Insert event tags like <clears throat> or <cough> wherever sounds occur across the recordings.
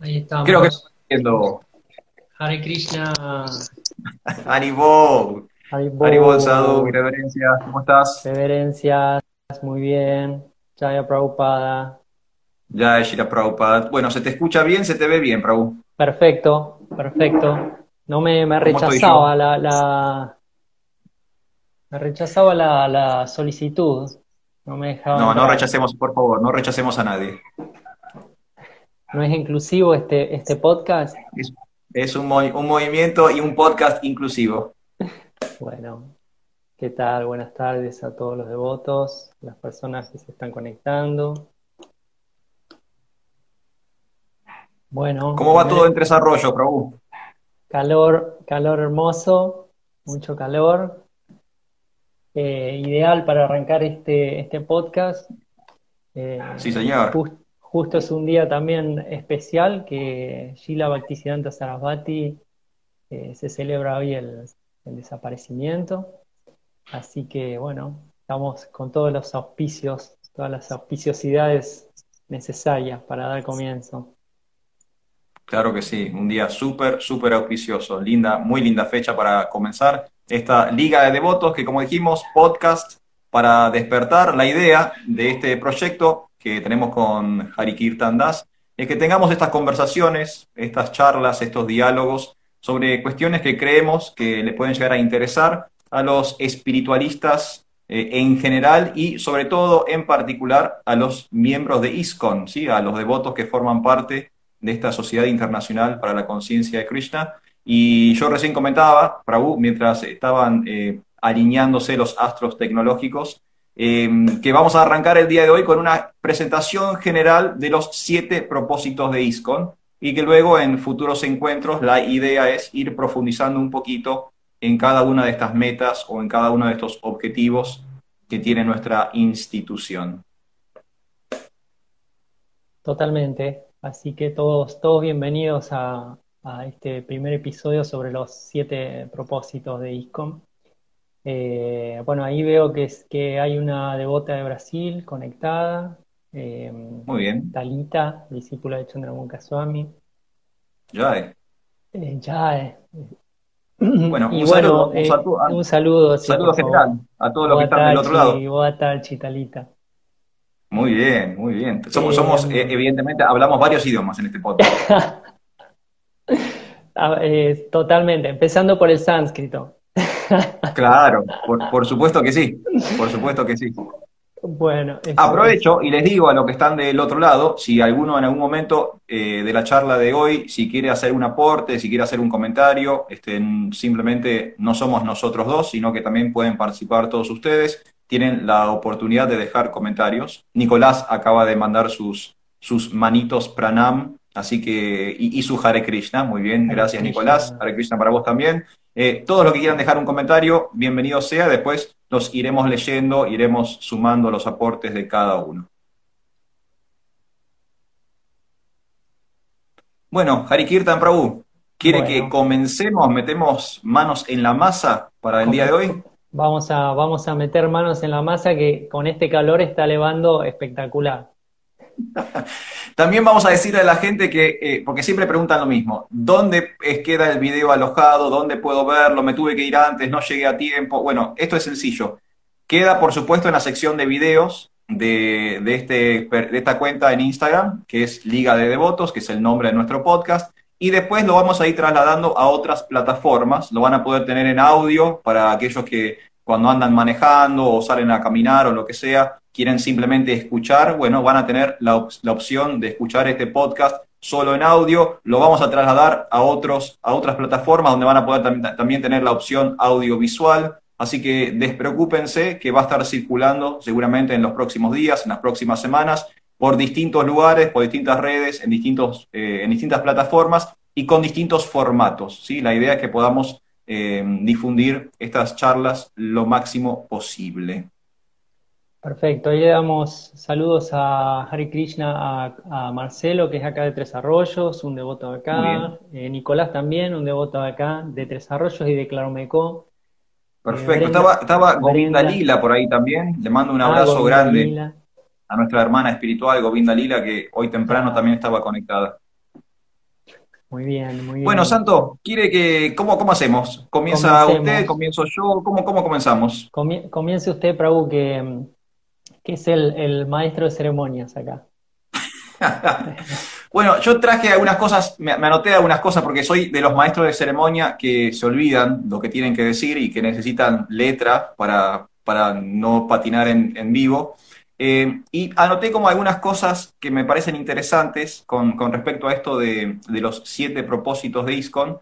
Ahí estamos. Creo que estoy viendo. Hare Krishna. Haribol. Haribol. Haribol Sadhu, reverencia. ¿Cómo estás? Reverencias, muy bien. Jaya Prabhupada. Ya, Shira Prabhupada. Bueno, ¿se te escucha bien? ¿Se te ve bien, Prabhu? Perfecto, perfecto. No me, me ¿Cómo estoy rechazaba la, la- me rechazaba la, la solicitud. No me dejaba No, no rechacemos, por favor, no rechacemos a nadie. ¿No es inclusivo este, este podcast? Es, es un, un movimiento y un podcast inclusivo. Bueno, ¿qué tal? Buenas tardes a todos los devotos, las personas que se están conectando. Bueno, ¿Cómo va todo en Tres Arroyos, Prabhu? Calor, calor hermoso, mucho calor. Eh, ideal para arrancar este, este podcast. Eh, Sí, señor. jus- justo es un día también especial que Shila Bhaktisiddhanta Sarasvati eh, se celebra hoy el, el desaparecimiento. Así que bueno, estamos con todos los auspicios, todas las auspiciosidades necesarias para dar comienzo. Claro que sí, un día súper, súper auspicioso. Linda, muy linda fecha para comenzar esta Liga de Devotos, que como dijimos, podcast para despertar la idea de este proyecto que tenemos con Harikirtan Das, es que tengamos estas conversaciones, estas charlas, estos diálogos sobre cuestiones que creemos que le pueden llegar a interesar a los espiritualistas eh, en general y sobre todo en particular a los miembros de ISKCON, ¿sí? a los devotos que forman parte de esta Sociedad Internacional para la Conciencia de Krishna. Y yo recién comentaba, Prabhu, mientras estaban eh, alineándose los astros tecnológicos, eh, que vamos a arrancar el día de hoy con una presentación general de los siete propósitos de ISKCON y que luego en futuros encuentros la idea es ir profundizando un poquito en cada una de estas metas o en cada uno de estos objetivos que tiene nuestra institución. Totalmente. Así que todos, todos bienvenidos a, a este primer episodio sobre los siete propósitos de ISKCON. Eh, bueno, ahí veo que, es, que hay una devota de Brasil conectada, eh, Muy bien, Talita, discípula de Chandramukha Swami. ya. eh. Ya, eh. <clears throat> Bueno, Y un bueno, saludo, un eh, saludo, un saludo, sí, saludo por general a todos los que están del otro lado. Boatachi, Talita. Muy bien, muy bien. Somos, Eh, somos eh, evidentemente, hablamos varios idiomas en este podcast. <laughs> Ah, totalmente, empezando por el sánscrito. <laughs> Claro, por, por supuesto que sí, por supuesto que sí. Bueno, es- Aprovecho y les digo a los que están del otro lado, si alguno en algún momento eh, de la charla de hoy, si quiere hacer un aporte, si quiere hacer un comentario, este, simplemente no somos nosotros dos, sino que también pueden participar todos ustedes. Tienen la oportunidad de dejar comentarios. Nicolás acaba de mandar sus, sus manitos pranam, así que, y, y su Hare Krishna, muy bien, Hare gracias Krishna. Nicolás, Hare Krishna para vos también. Eh, todos los que quieran dejar un comentario, bienvenido sea, después los iremos leyendo, iremos sumando los aportes de cada uno. Bueno, Harikirtan Prabhu, ¿quiere Bueno. que comencemos, metemos manos en la masa para el día de hoy? Vamos a, vamos a meter manos en la masa que con este calor está levando espectacular. También vamos a decirle a la gente que, eh, porque siempre preguntan lo mismo, ¿dónde queda el video alojado? ¿Dónde puedo verlo? Me tuve que ir antes, no llegué a tiempo. Bueno, esto es sencillo. Queda, por supuesto, en la sección de videos de, de este, de esta cuenta en Instagram, que es Liga de Devotos, que es el nombre de nuestro podcast. Y después lo vamos a ir trasladando a otras plataformas. Lo van a poder tener en audio para aquellos que cuando andan manejando o salen a caminar o lo que sea, quieren simplemente escuchar, bueno, van a tener la, op- la opción de escuchar este podcast solo en audio. Lo vamos a trasladar a, otros, a otras plataformas donde van a poder tam- también tener la opción audiovisual. Así que despreocúpense que va a estar circulando seguramente en los próximos días, en las próximas semanas, por distintos lugares, por distintas redes, en, distintos, eh, en distintas plataformas y con distintos formatos. ¿sí? La idea es que podamos eh, difundir estas charlas lo máximo posible. Perfecto, ahí le damos saludos a Hare Krishna, a, a Marcelo, que es acá de Tres Arroyos, un devoto de acá, eh, Nicolás también, un devoto de acá, de Tres Arroyos y de Claromecó. Perfecto. Brenda- Estaba, estaba Govinda. Lila por ahí también. Le mando un Ah, abrazo grande Lila. a nuestra hermana espiritual, Govinda Lila, que hoy temprano también estaba conectada. Muy bien, muy bien. Bueno, Santo, ¿quiere que, cómo, cómo hacemos? ¿Comienza usted? ¿Comienzo yo? ¿Cómo, cómo comenzamos? comience usted, Prabhu, que, que es el, el maestro de ceremonias acá. <laughs> bueno, yo traje algunas cosas, me, anoté algunas cosas porque soy de los maestros de ceremonia que se olvidan lo que tienen que decir y que necesitan letra para, para no patinar en, vivo. Eh, y anoté como algunas cosas que me parecen interesantes con, respecto a esto de, los siete propósitos de ISCON.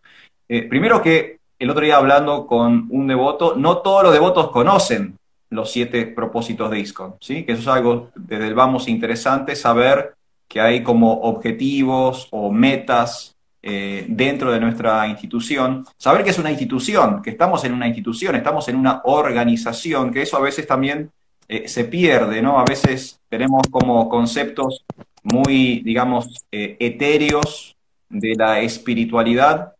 Eh, primero que el otro día hablando con un devoto, no todos los devotos conocen los siete propósitos de ISCON, ¿sí? que eso es algo desde el vamos interesante, saber que hay como objetivos o metas eh, dentro de nuestra institución, saber que es una institución, que estamos en una institución, estamos en una organización, que eso a veces también eh, se pierde, ¿no? A veces tenemos como conceptos muy, digamos, eh, etéreos de la espiritualidad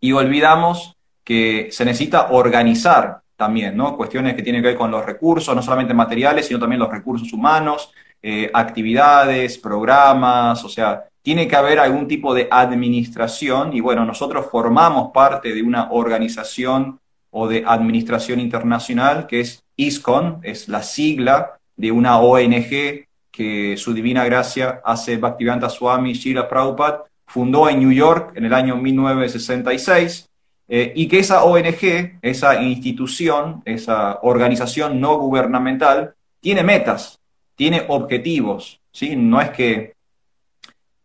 y olvidamos que se necesita organizar también, ¿no? Cuestiones que tienen que ver con los recursos, no solamente materiales, sino también los recursos humanos, eh, actividades, programas, o sea, tiene que haber algún tipo de administración y bueno, nosotros formamos parte de una organización o de administración internacional que es ISCON, es la sigla de una ONG que su divina gracia hace Bhaktivedanta Swami Shira Prabhupada fundó en New York en el año 1966 eh, y que esa ONG, esa institución, esa organización no gubernamental, tiene metas, tiene objetivos, ¿sí? No es que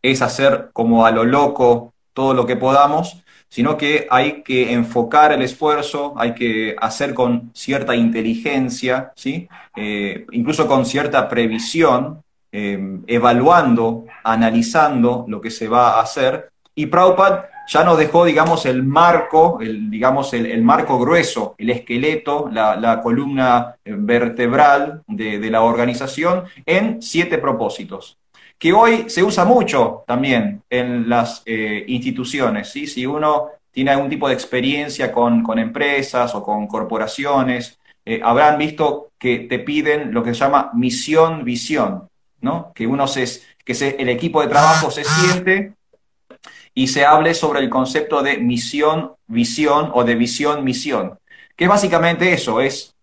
es hacer como a lo loco todo lo que podamos, sino que hay que enfocar el esfuerzo, hay que hacer con cierta inteligencia, ¿sí? Eh, incluso con cierta previsión, eh, evaluando, analizando lo que se va a hacer. Y Prabhupada ya nos dejó, digamos, el marco, el, digamos, el, marco grueso, el esqueleto, la, columna vertebral de, la organización en siete propósitos, que hoy se usa mucho también en las eh, instituciones. ¿sí? Si uno tiene algún tipo de experiencia con, empresas o con corporaciones, eh, habrán visto que te piden lo que se llama misión, visión, ¿no? Que uno se, que el equipo de trabajo se siente y se hable sobre el concepto de misión, visión o de visión, misión, que básicamente eso, es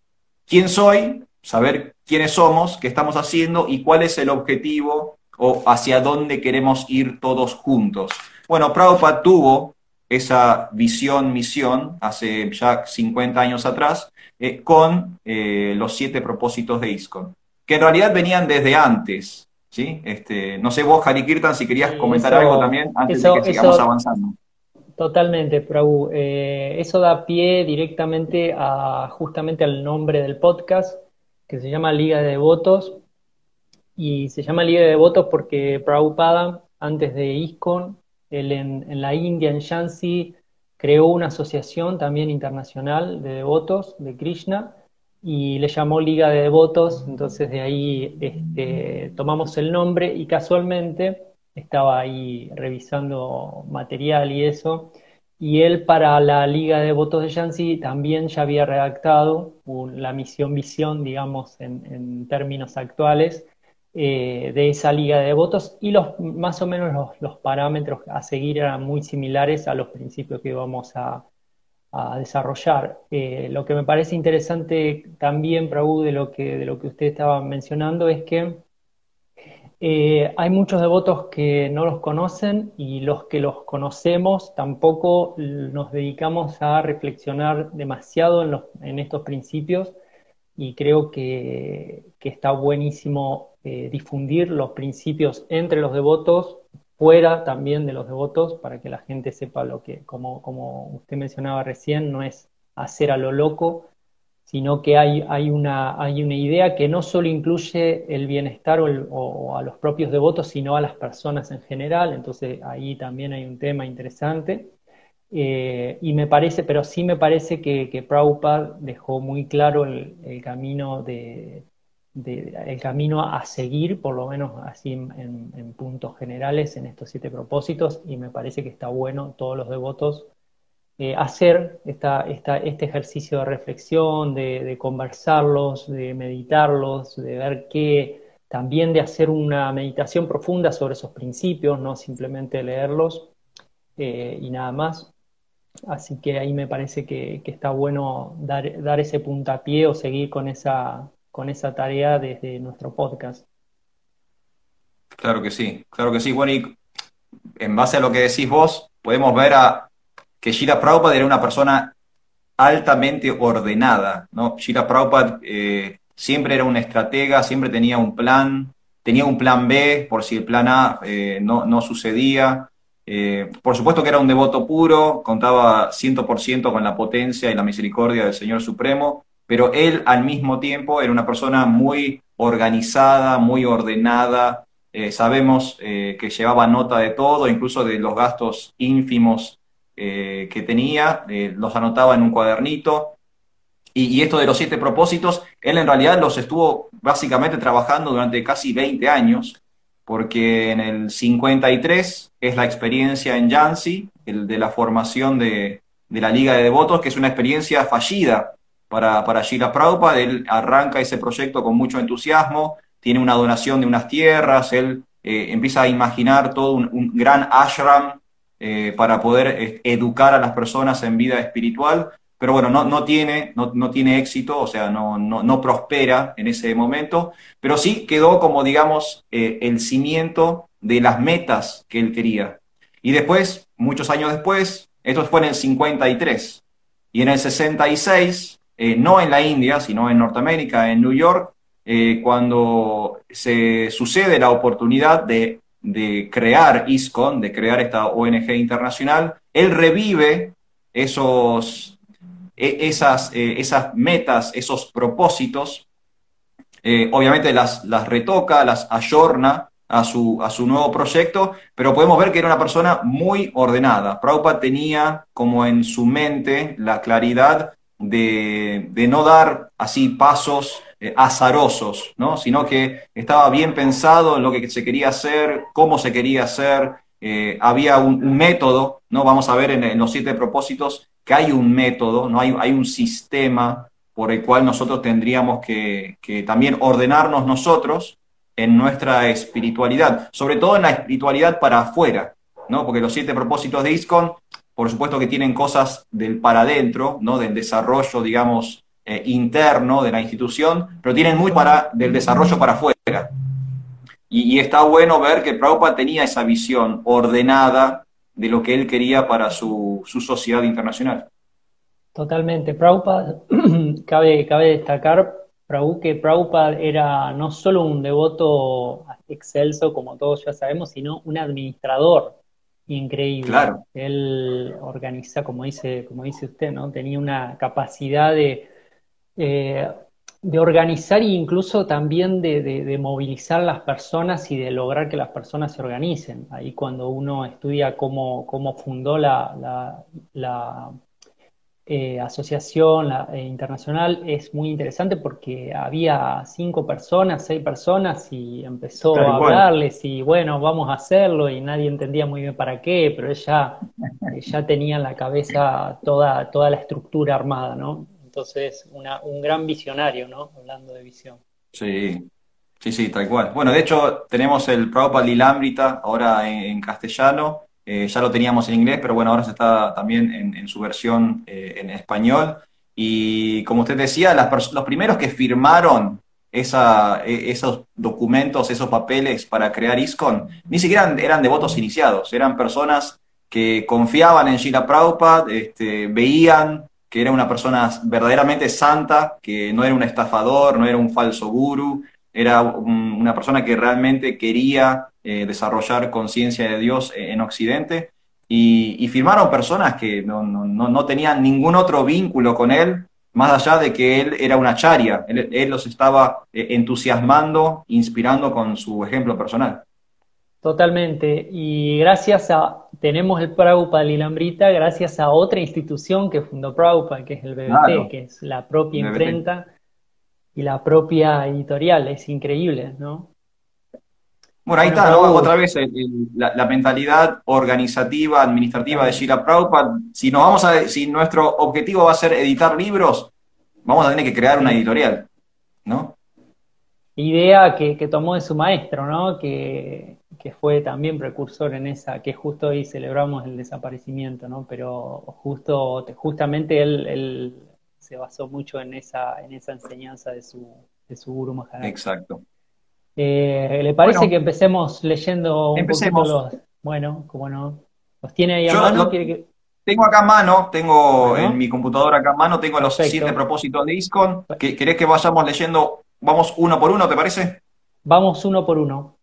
quién soy, saber quiénes somos, qué estamos haciendo y cuál es el objetivo o hacia dónde queremos ir todos juntos. Bueno, Prabhupada tuvo esa visión, misión, hace ya 50 años atrás, eh, con eh, los siete propósitos de ISKCON, que en realidad venían desde antes, ¿sí? Este, no sé vos, Hari Kirtan, si querías comentar algo también antes de que sigamos avanzando. Totalmente, Prabhu. Eh, eso da pie directamente a justamente al nombre del podcast, que se llama Liga de Devotos. Y se llama Liga de Devotos porque Prabhupada, antes de ISKCON, él en, la India, en Shansi, creó una asociación también internacional de devotos de Krishna y le llamó Liga de Devotos, entonces de ahí este, tomamos el nombre y casualmente estaba ahí revisando material y eso, y él para la Liga de Devotos de Yancy también ya había redactado la misión visión, digamos, en, términos actuales, eh, de esa Liga de Devotos, y los, más o menos los, parámetros a seguir eran muy similares a los principios que íbamos a, desarrollar. Eh, lo que me parece interesante también, Prabhu, de lo que, de lo que usted estaba mencionando es que eh, hay muchos devotos que no los conocen y los que los conocemos tampoco nos dedicamos a reflexionar demasiado en, estos principios y creo que está buenísimo eh, difundir los principios entre los devotos fuera también de los devotos para que la gente sepa lo que, como, como usted mencionaba recién, no es hacer a lo loco, sino que hay, hay, una, hay una idea que no solo incluye el bienestar o, a los propios devotos, sino a las personas en general. Entonces ahí también hay un tema interesante. Eh, y me parece, pero sí me parece que, que Prabhupada dejó muy claro el camino de, el camino a seguir, por lo menos así en, puntos generales, en estos siete propósitos, y me parece que está bueno todos los devotos eh, hacer esta, este ejercicio de reflexión, de, conversarlos, de meditarlos, de ver qué, también de hacer una meditación profunda sobre esos principios, no simplemente leerlos eh, y nada más. Así que ahí me parece que, está bueno dar, dar, ese puntapié o seguir con esa, con esa tarea desde nuestro podcast. Claro que sí, claro que sí. Bueno, y en base a lo que decís vos, podemos ver que Shira Prabhupada era una persona altamente ordenada, ¿no? Shira Prabhupada eh, siempre era un estratega, siempre tenía un plan, tenía un plan B por si el plan A eh, no, no, sucedía. Eh, por supuesto que era un devoto puro, contaba 100% con la potencia y la misericordia del Señor Supremo, pero él al mismo tiempo era una persona muy organizada, muy ordenada, eh, sabemos eh, que llevaba nota de todo, incluso de los gastos ínfimos eh, que tenía, los anotaba en un cuadernito. Y, esto de los siete propósitos, él en realidad los estuvo básicamente trabajando durante casi 20 años, porque en el 53 es la experiencia en Yancy, el de la formación de, la Liga de Devotos, que es una experiencia fallida para, para Sheila Prabhupada. Él arranca ese proyecto con mucho entusiasmo, tiene una donación de unas tierras, él eh, empieza a imaginar todo un, gran ashram eh, para poder eh, educar a las personas en vida espiritual, pero bueno, no, no, tiene, no, tiene éxito, o sea, no, no, prospera en ese momento, pero sí quedó como, digamos, el cimiento de las metas que él quería. Y después, muchos años después, esto fue en el 53, y en el 66, no en la India, sino en Norteamérica, en New York, eh, cuando se sucede la oportunidad de, crear ISCON, de crear esta ONG internacional, él revive esos, e, esas, eh, esas metas, esos propósitos, eh, obviamente las, las retoca, las ayorna a su, a su nuevo proyecto, pero podemos ver que era una persona muy ordenada. Prabhupada tenía como en su mente la claridad de, de no dar así pasos eh, azarosos, ¿no? sino que estaba bien pensado en lo que se quería hacer, cómo se quería hacer, eh, había un, método, ¿no? vamos a ver en, los siete propósitos que hay un método, ¿no? hay, hay un sistema por el cual nosotros tendríamos que, también ordenarnos nosotros en nuestra espiritualidad, sobre todo en la espiritualidad para afuera, ¿no? porque los siete propósitos de ISCON, por supuesto que tienen cosas del para adentro, ¿no? del desarrollo, digamos, eh, interno de la institución, pero tienen muy para, del desarrollo para afuera. Y, está bueno ver que Prabhupada tenía esa visión ordenada de lo que él quería para su, sociedad internacional. Totalmente. Prabhupada, <clears throat> cabe, cabe destacar que Prabhupada era no solo un devoto excelso, como todos ya sabemos, sino un administrador increíble. Claro. Él organiza, como dice, como dice usted, ¿no? Tenía una capacidad de, eh, de organizar e incluso también de, movilizar las personas y de lograr que las personas se organicen. Ahí cuando uno estudia cómo, fundó la, eh, asociación eh, internacional es muy interesante porque había cinco personas, seis personas y empezó a hablarles y bueno, vamos a hacerlo y nadie entendía muy bien para qué, pero ella ya tenía en la cabeza toda, toda la estructura armada, ¿no? Entonces, un gran visionario, ¿no? Hablando de visión. Sí, sí, sí, tal cual. Bueno, de hecho, tenemos el Prabhupada Lilambrita ahora en, castellano. Eh, ya lo teníamos en inglés, pero bueno, ahora se está también en, su versión eh, en español. Y como usted decía, los primeros que firmaron esa, e, esos documentos, esos papeles para crear ISCON, ni siquiera eran, devotos iniciados, eran personas que confiaban en Shila Prabhupada, este, veían que era una persona verdaderamente santa, que no era un estafador, no era un falso guru, era una persona que realmente quería eh, desarrollar conciencia de Dios en Occidente. Y, firmaron personas que no, tenían ningún otro vínculo con él, más allá de que él era una charia, él los estaba eh, entusiasmando, inspirando con su ejemplo personal. Totalmente. Y gracias a, tenemos el Prabhupada Lilambrita, gracias a otra institución que fundó Prabhupada, que es el BBT, que es la propia imprenta y la propia editorial. Es increíble, ¿no? Bueno, ahí está, otra vez la, mentalidad organizativa, administrativa de Shira Prabhupada. Si, nos vamos a, si nuestro objetivo va a ser editar libros, vamos a tener que crear una editorial, ¿no? idea que, tomó de su maestro, ¿no? Que, fue también precursor en esa, que justo hoy celebramos el desaparecimiento, ¿no? Pero justo, justamente él, se basó mucho en esa, en esa enseñanza de su, de su Guru Maharaj. Exacto. Eh, ¿Le parece que empecemos leyendo un empecemos. poquito los... Bueno, como no. ¿Los tiene ahí a mano? Tengo acá a mano, tengo en mi computadora acá a mano, tengo los siete propósitos de ISCON. ¿Querés que vayamos leyendo, vamos uno por uno, te parece? Vamos uno por uno.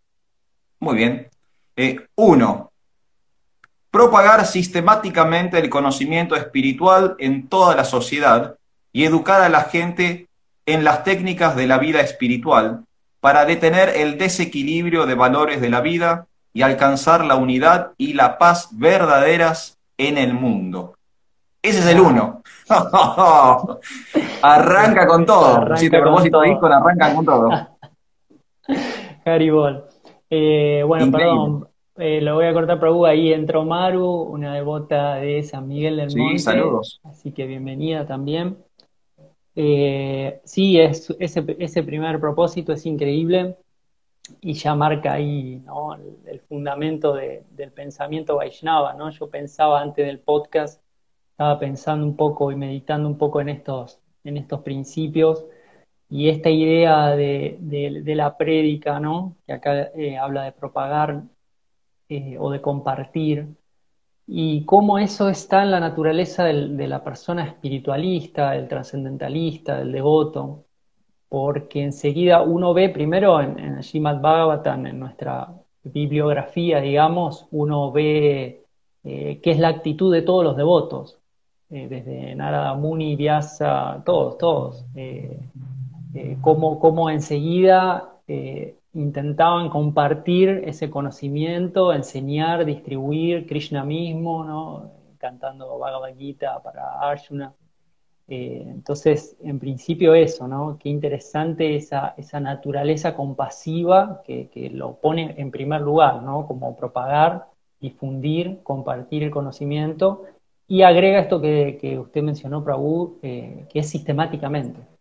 Muy bien. Eh, uno, propagar sistemáticamente el conocimiento espiritual en toda la sociedad y educar a la gente en las técnicas de la vida espiritual para detener el desequilibrio de valores de la vida y alcanzar la unidad y la paz verdaderas en el mundo. Ese es el uno. <laughs> arranca con todo. Arranca si te propósito de Discord, arrancan con todo. <laughs> Haribol. Eh, bueno, perdón, eh, lo voy a cortar, pero ahí entró Maru, una devota de San Miguel del sí, saludos. Así que bienvenida también. Eh, sí, es, ese, primer propósito es increíble y ya marca ahí el, fundamento del pensamiento Vaishnava. ¿no? Yo pensaba antes del podcast, estaba pensando un poco y meditando un poco en estos, en estos principios y esta idea de, la prédica, ¿no? que acá eh, habla de propagar eh, o de compartir, y cómo eso está en la naturaleza de la persona espiritualista, del trascendentalista, del devoto porque enseguida uno ve primero en, en Srimad Bhagavatam, en nuestra bibliografía, digamos, uno ve eh, qué es la actitud de todos los devotos, eh, desde Narada Muni, Vyasa, todos, todos, eh, cómo, cómo, enseguida intentaban compartir ese conocimiento, enseñar, distribuir Krishna mismo, ¿no? cantando Bhagavad Gita para Arjuna. Eh, entonces, en principio eso, ¿no? Qué interesante esa, esa naturaleza compasiva que, lo pone en primer lugar, ¿no? Como propagar, difundir, compartir el conocimiento y agrega esto que, usted mencionó, Prabhu, eh, que es sistemáticamente.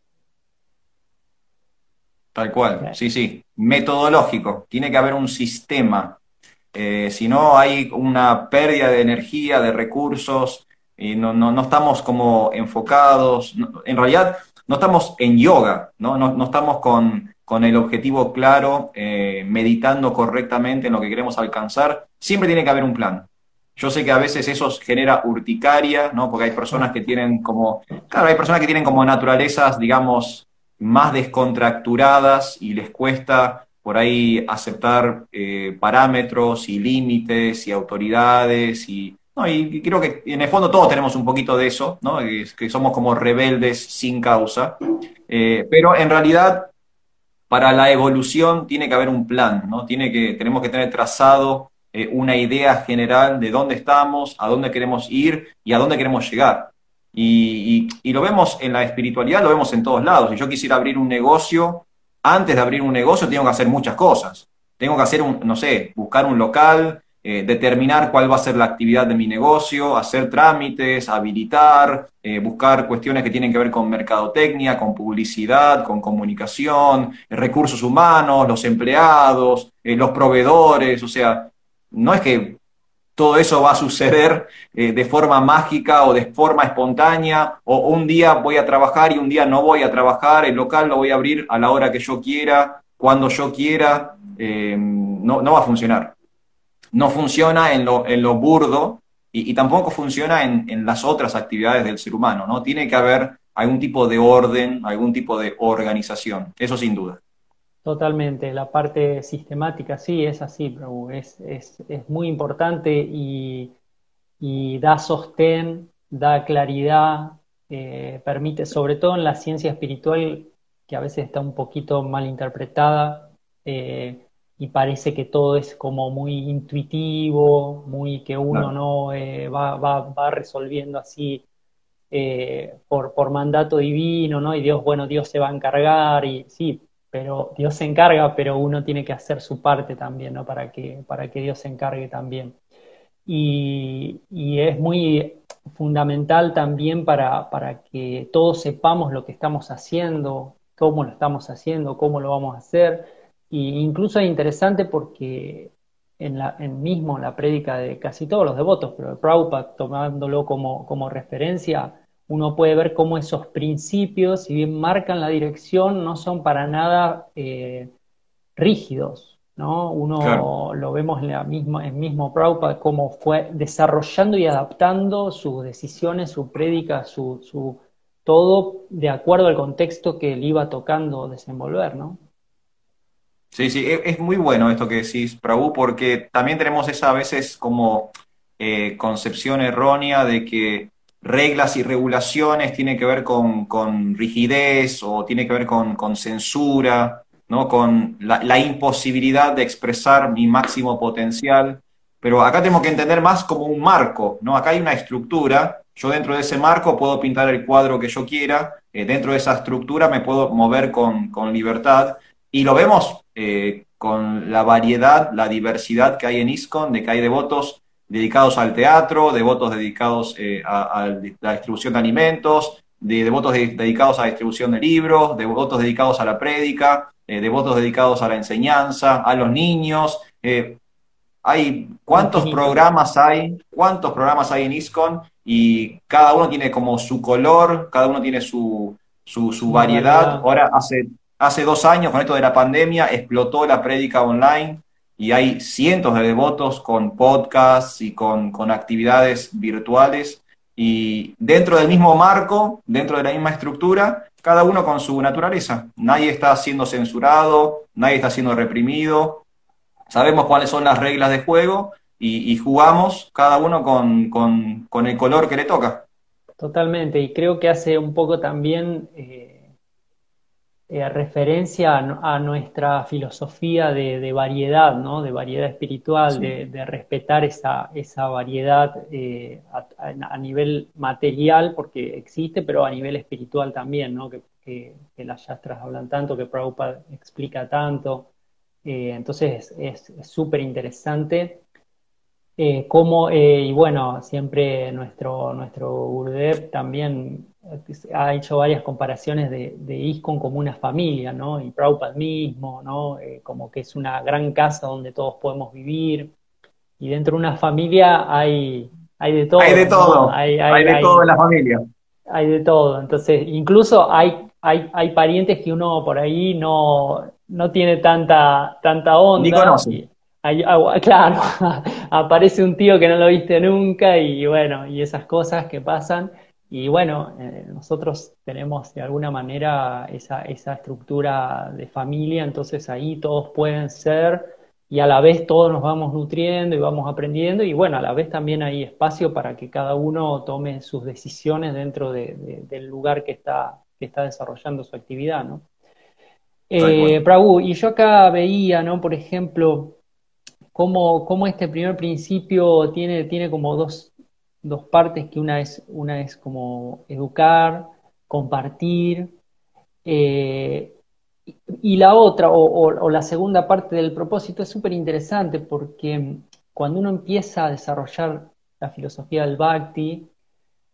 Tal cual, sí, sí, metodológico, tiene que haber un sistema, eh, si no hay una pérdida de energía, de recursos, y no, no, no estamos como enfocados, en realidad no estamos en yoga, no, no, estamos con, con, el objetivo claro, eh, meditando correctamente en lo que queremos alcanzar, siempre tiene que haber un plan. Yo sé que a veces eso genera urticaria, ¿no? Porque hay personas que tienen como, claro, hay personas que tienen como naturalezas, digamos, más descontracturadas y les cuesta por ahí aceptar eh, parámetros y límites y autoridades y no, y creo que en el fondo todos tenemos un poquito de eso, ¿no? que, somos como rebeldes sin causa, eh, pero en realidad para la evolución tiene que haber un plan, ¿no? Tiene que, tenemos que tener trazado eh, una idea general de dónde estamos, a dónde queremos ir y a dónde queremos llegar. Y, lo vemos en la espiritualidad, lo vemos en todos lados. Si yo quisiera abrir un negocio, antes de abrir un negocio tengo que hacer muchas cosas. Tengo que hacer un, no sé, buscar un local, eh, determinar cuál va a ser la actividad de mi negocio, hacer trámites, habilitar, eh, buscar cuestiones que tienen que ver con mercadotecnia, con publicidad, con comunicación, recursos humanos, los empleados, eh, los proveedores, o sea, no es que todo eso va a suceder de forma mágica o de forma espontánea, o un día voy a trabajar y un día no voy a trabajar, el local lo voy a abrir a la hora que yo quiera, cuando yo quiera, no, no va a funcionar no funciona en lo, en lo burdo y, tampoco funciona en, las otras actividades del ser humano, ¿no? Tiene que haber algún tipo de orden, algún tipo de organización, eso sin duda. Totalmente, la parte sistemática sí es así, pero es, es, muy importante y, da sostén, da claridad, eh, permite, sobre todo en la ciencia espiritual, que a veces está un poquito mal interpretada, eh, y parece que todo es como muy intuitivo, muy que uno no eh, va, va, va, resolviendo así eh, por, por mandato divino, ¿no? Y Dios, bueno, Dios se va a encargar, y sí, pero Dios se encarga, pero uno tiene que hacer su parte también, ¿no? Para que, para que Dios se encargue también. Y, es muy fundamental también para, para que todos sepamos lo que estamos haciendo, cómo lo estamos haciendo, cómo lo vamos a hacer. Y incluso es interesante porque en, la, en mismo la prédica de casi todos los devotos, pero de Prabhupada tomándolo como, como referencia, uno puede ver cómo esos principios, si bien marcan la dirección, no son para nada eh, rígidos, ¿no? Uno lo vemos en la misma, en mismo Prabhupada, cómo fue desarrollando y adaptando sus decisiones, su prédica, su, su, todo de acuerdo al contexto que él iba tocando desenvolver, ¿no? Sí, sí, e, es muy bueno esto que decís, Prabhu, porque también tenemos esa a veces como eh, concepción errónea de que reglas y regulaciones tienen que ver con, rigidez o tiene que ver con, censura, ¿no? con la, imposibilidad de expresar mi máximo potencial. Pero acá tenemos que entender más como un marco, ¿no? Acá hay una estructura, yo dentro de ese marco puedo pintar el cuadro que yo quiera, eh, dentro de esa estructura me puedo mover con, libertad, y lo vemos eh, con la variedad, la diversidad que hay en ISCON, de que hay devotos dedicados al teatro, devotos dedicados eh, a, la distribución de alimentos, de devotos dedicados a la distribución de libros, devotos dedicados a la prédica, eh, devotos dedicados a la enseñanza, a los niños. Eh, hay cuántos programas hay, cuántos programas hay en ISCON y cada uno tiene como su color, cada uno tiene su, su, variedad. Ahora, hace, hace dos años, con esto de la pandemia, explotó la prédica online y hay cientos de devotos con podcasts y con, actividades virtuales y dentro del mismo marco, dentro de la misma estructura, cada uno con su naturaleza. Nadie está siendo censurado, nadie está siendo reprimido. Sabemos cuáles son las reglas de juego y, jugamos cada uno con, el color que le toca. Totalmente, y creo que hace un poco también eh, eh, referencia a, nuestra filosofía de, variedad, ¿no? de variedad espiritual, de, respetar esa, esa variedad eh, a, nivel material, porque existe, pero a nivel espiritual también, ¿no? que, las yastras hablan tanto, que Prabhupada explica tanto. Eh, entonces es súper interesante. como, y bueno, siempre nuestro, nuestro Gurudev también ha hecho varias comparaciones de, de ISCON como una familia, ¿no? Y Prabhupada mismo, ¿no? Eh, como que es una gran casa donde todos podemos vivir. Y dentro de una familia hay, hay de todo. Hay de todo. Hay, de todo en la familia. Hay de todo. Entonces, incluso hay, hay, hay parientes que uno por ahí no, no tiene tanta, tanta onda. Ni conoce. claro, <laughs> aparece un tío que no lo viste nunca y bueno, y esas cosas que pasan. Y bueno, eh, nosotros tenemos de alguna manera esa, esa estructura de familia, entonces ahí todos pueden ser y a la vez todos nos vamos nutriendo y vamos aprendiendo y bueno, a la vez también hay espacio para que cada uno tome sus decisiones dentro del lugar que está, que está desarrollando su actividad, ¿no? Eh, Prabhu, y yo acá veía, ¿no? Por ejemplo, cómo, cómo este primer principio tiene, tiene como dos, dos partes, que una es, una es como educar, compartir, eh, y la otra, o, la segunda parte del propósito, es súper interesante porque cuando uno empieza a desarrollar la filosofía del bhakti,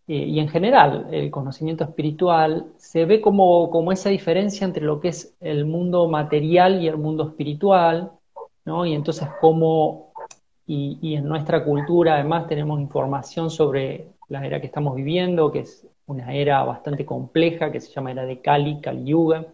eh, y en general el conocimiento espiritual, se ve como, como, esa diferencia entre lo que es el mundo material y el mundo espiritual, ¿no? Y entonces cómo y, en nuestra cultura además tenemos información sobre la era que estamos viviendo, que es una era bastante compleja, que se llama era de Kali, Kali Yuga,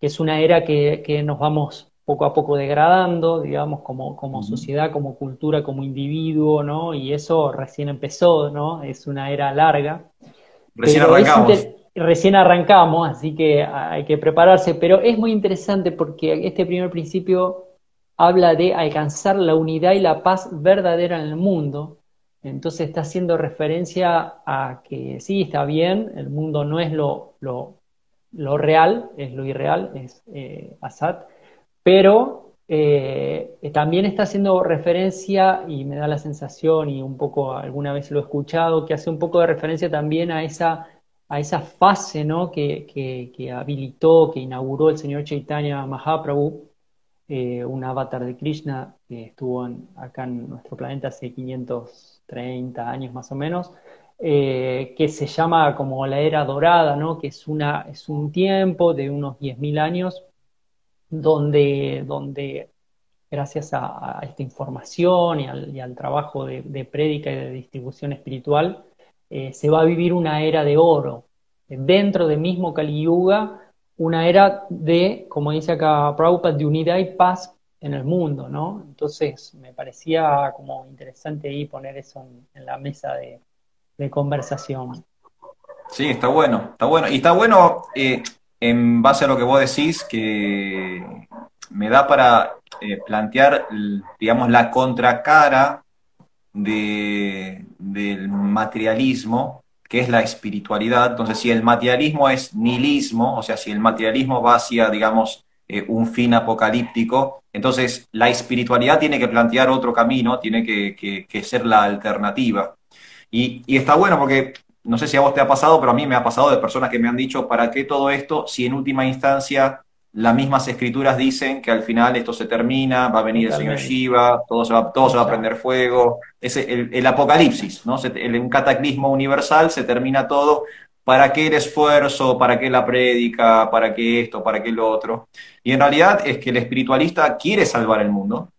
que es una era que, nos vamos poco a poco degradando, digamos, como, como sociedad, como cultura, como individuo, ¿no? Y eso recién empezó, ¿no? Es una era larga. Recién arrancamos. Recién arrancamos, así que hay que prepararse, pero es muy interesante porque este primer principio habla de alcanzar la unidad y la paz verdadera en el mundo. Entonces está haciendo referencia a que sí, está bien, el mundo no es lo, lo, real, es lo irreal, es eh, Assad, pero eh, también está haciendo referencia, y me da la sensación, y un poco alguna vez lo he escuchado, que hace un poco de referencia también a esa, a esa fase ¿no? que, que, que habilitó, que inauguró el señor Chaitanya Mahaprabhu, eh, un avatar de Krishna que estuvo acá en nuestro planeta hace 530 años más o menos, eh, que se llama como la era dorada, ¿no? que es, una, es un tiempo de unos 10.000 años donde, donde gracias a, esta información y al, trabajo de, de, prédica y de distribución espiritual, eh, se va a vivir una era de oro. Dentro del mismo Kali Yuga, una era de, como dice acá Prabhupada, de unidad y paz en el mundo, ¿no? Entonces me parecía como interesante ahí poner eso en, la mesa de, conversación. Sí, está bueno, está bueno. Y está bueno, eh, en base a lo que vos decís, que me da para eh, plantear, digamos, la contracara de, del materialismo, que es la espiritualidad. Entonces, si el materialismo es nihilismo, o sea, si el materialismo va hacia, digamos, eh, un fin apocalíptico, entonces la espiritualidad tiene que plantear otro camino, tiene que, ser la alternativa. Y, y, está bueno porque, no sé si a vos te ha pasado, pero a mí me ha pasado de personas que me han dicho, ¿para qué todo esto si en última instancia las mismas escrituras dicen que al final esto se termina, va a venir el señor Shiva, todo se va, todo se va a prender fuego. Es el, apocalipsis, ¿no? un cataclismo universal, se termina todo. ¿Para qué el esfuerzo? ¿Para qué la prédica? ¿Para qué esto? ¿Para qué lo otro? Y en realidad es que el espiritualista quiere salvar el mundo,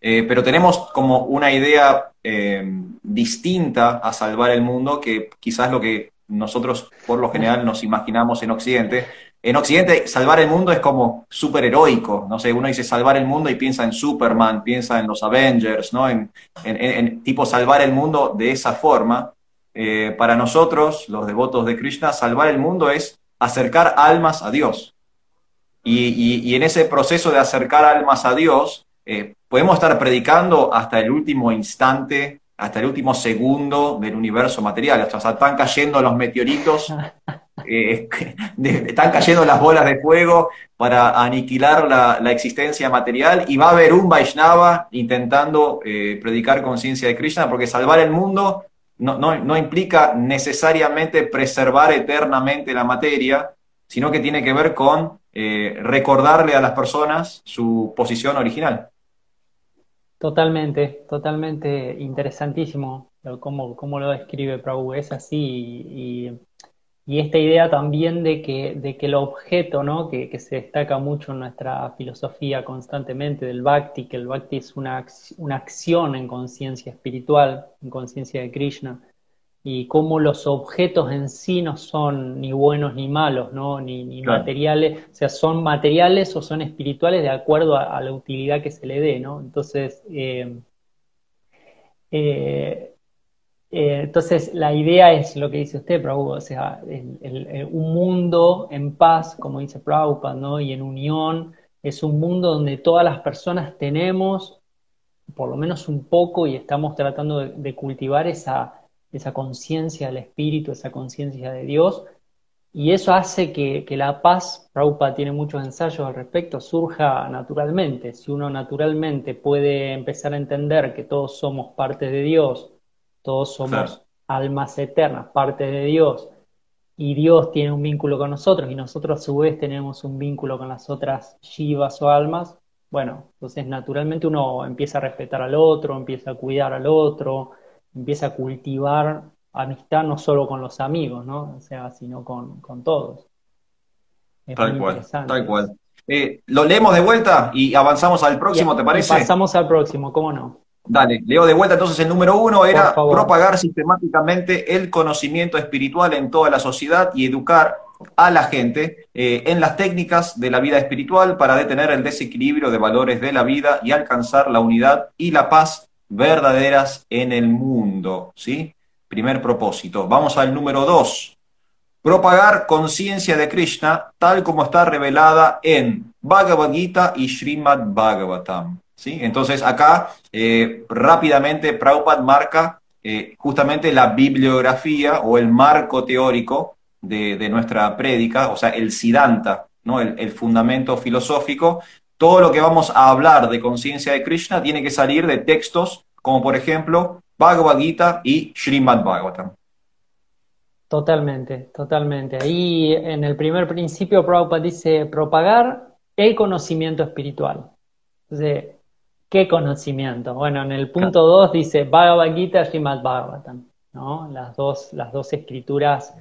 eh, pero tenemos como una idea eh, distinta a salvar el mundo que quizás lo que nosotros por lo general nos imaginamos en Occidente, en Occidente salvar el mundo es como súper heroico, no sé, uno dice salvar el mundo y piensa en Superman, piensa en los Avengers, ¿no? En, tipo salvar el mundo de esa forma. Eh, para nosotros, los devotos de Krishna, salvar el mundo es acercar almas a Dios. Y, en ese proceso de acercar almas a Dios, eh, podemos estar predicando hasta el último instante, hasta el último segundo del universo material. O están cayendo los meteoritos <laughs> Eh, <laughs> están cayendo las bolas de fuego para aniquilar la, existencia material y va a haber un Vaishnava intentando eh, predicar conciencia de Krishna, porque salvar el mundo no, implica necesariamente preservar eternamente la materia, sino que tiene que ver con eh, recordarle a las personas su posición original. Totalmente, totalmente interesantísimo cómo, cómo lo describe Prabhu. Es así y esta idea también de que, de que el objeto, ¿no? que, que, se destaca mucho en nuestra filosofía constantemente del bhakti, que el bhakti es una, una acción en conciencia espiritual, en conciencia de Krishna, y cómo los objetos en sí no son ni buenos ni malos, ¿no? ni, ni materiales, o sea, son materiales o son espirituales de acuerdo a, la utilidad que se le dé. ¿no? Entonces, eh, eh, eh, entonces, la idea es lo que dice usted, Prabhupada, o sea, un mundo en paz, como dice Prabhupada, ¿no? y en unión, es un mundo donde todas las personas tenemos por lo menos un poco y estamos tratando de, cultivar esa, conciencia del espíritu, esa conciencia de Dios, y eso hace que, que, la paz, Prabhupada tiene muchos ensayos al respecto, surja naturalmente. Si uno naturalmente puede empezar a entender que todos somos parte de Dios, todos somos almas eternas, parte de Dios, y Dios tiene un vínculo con nosotros, y nosotros a su vez tenemos un vínculo con las otras shivas o almas, bueno, entonces naturalmente uno empieza a respetar al otro, empieza a cuidar al otro, empieza a cultivar amistad no solo con los amigos, ¿no? O sea, sino con, todos. tal cual, tal cual. Eh, lo leemos de vuelta y avanzamos al próximo, ¿te parece? pasamos al próximo, ¿cómo no? Dale, leo de vuelta entonces el número uno era propagar sistemáticamente el conocimiento espiritual en toda la sociedad y educar a la gente eh, en las técnicas de la vida espiritual para detener el desequilibrio de valores de la vida y alcanzar la unidad y la paz verdaderas en el mundo. ¿sí? Primer propósito. Vamos al número dos. Propagar conciencia de Krishna tal como está revelada en Bhagavad Gita y Srimad Bhagavatam. Entonces acá eh, rápidamente Prabhupada marca eh, justamente la bibliografía o el marco teórico de, nuestra prédica, o sea, el Siddhanta, ¿no? El, fundamento filosófico. Todo lo que vamos a hablar de conciencia de Krishna tiene que salir de textos como por ejemplo Bhagavad Gita y Srimad Bhagavatam. Totalmente, totalmente. Ahí en el primer principio Prabhupada dice propagar el conocimiento espiritual. Entonces, ¿Qué conocimiento? Bueno, en el punto 2 dice Bhagavad Gita Srimad Bhagavatam. ¿no? Las dos, las dos escrituras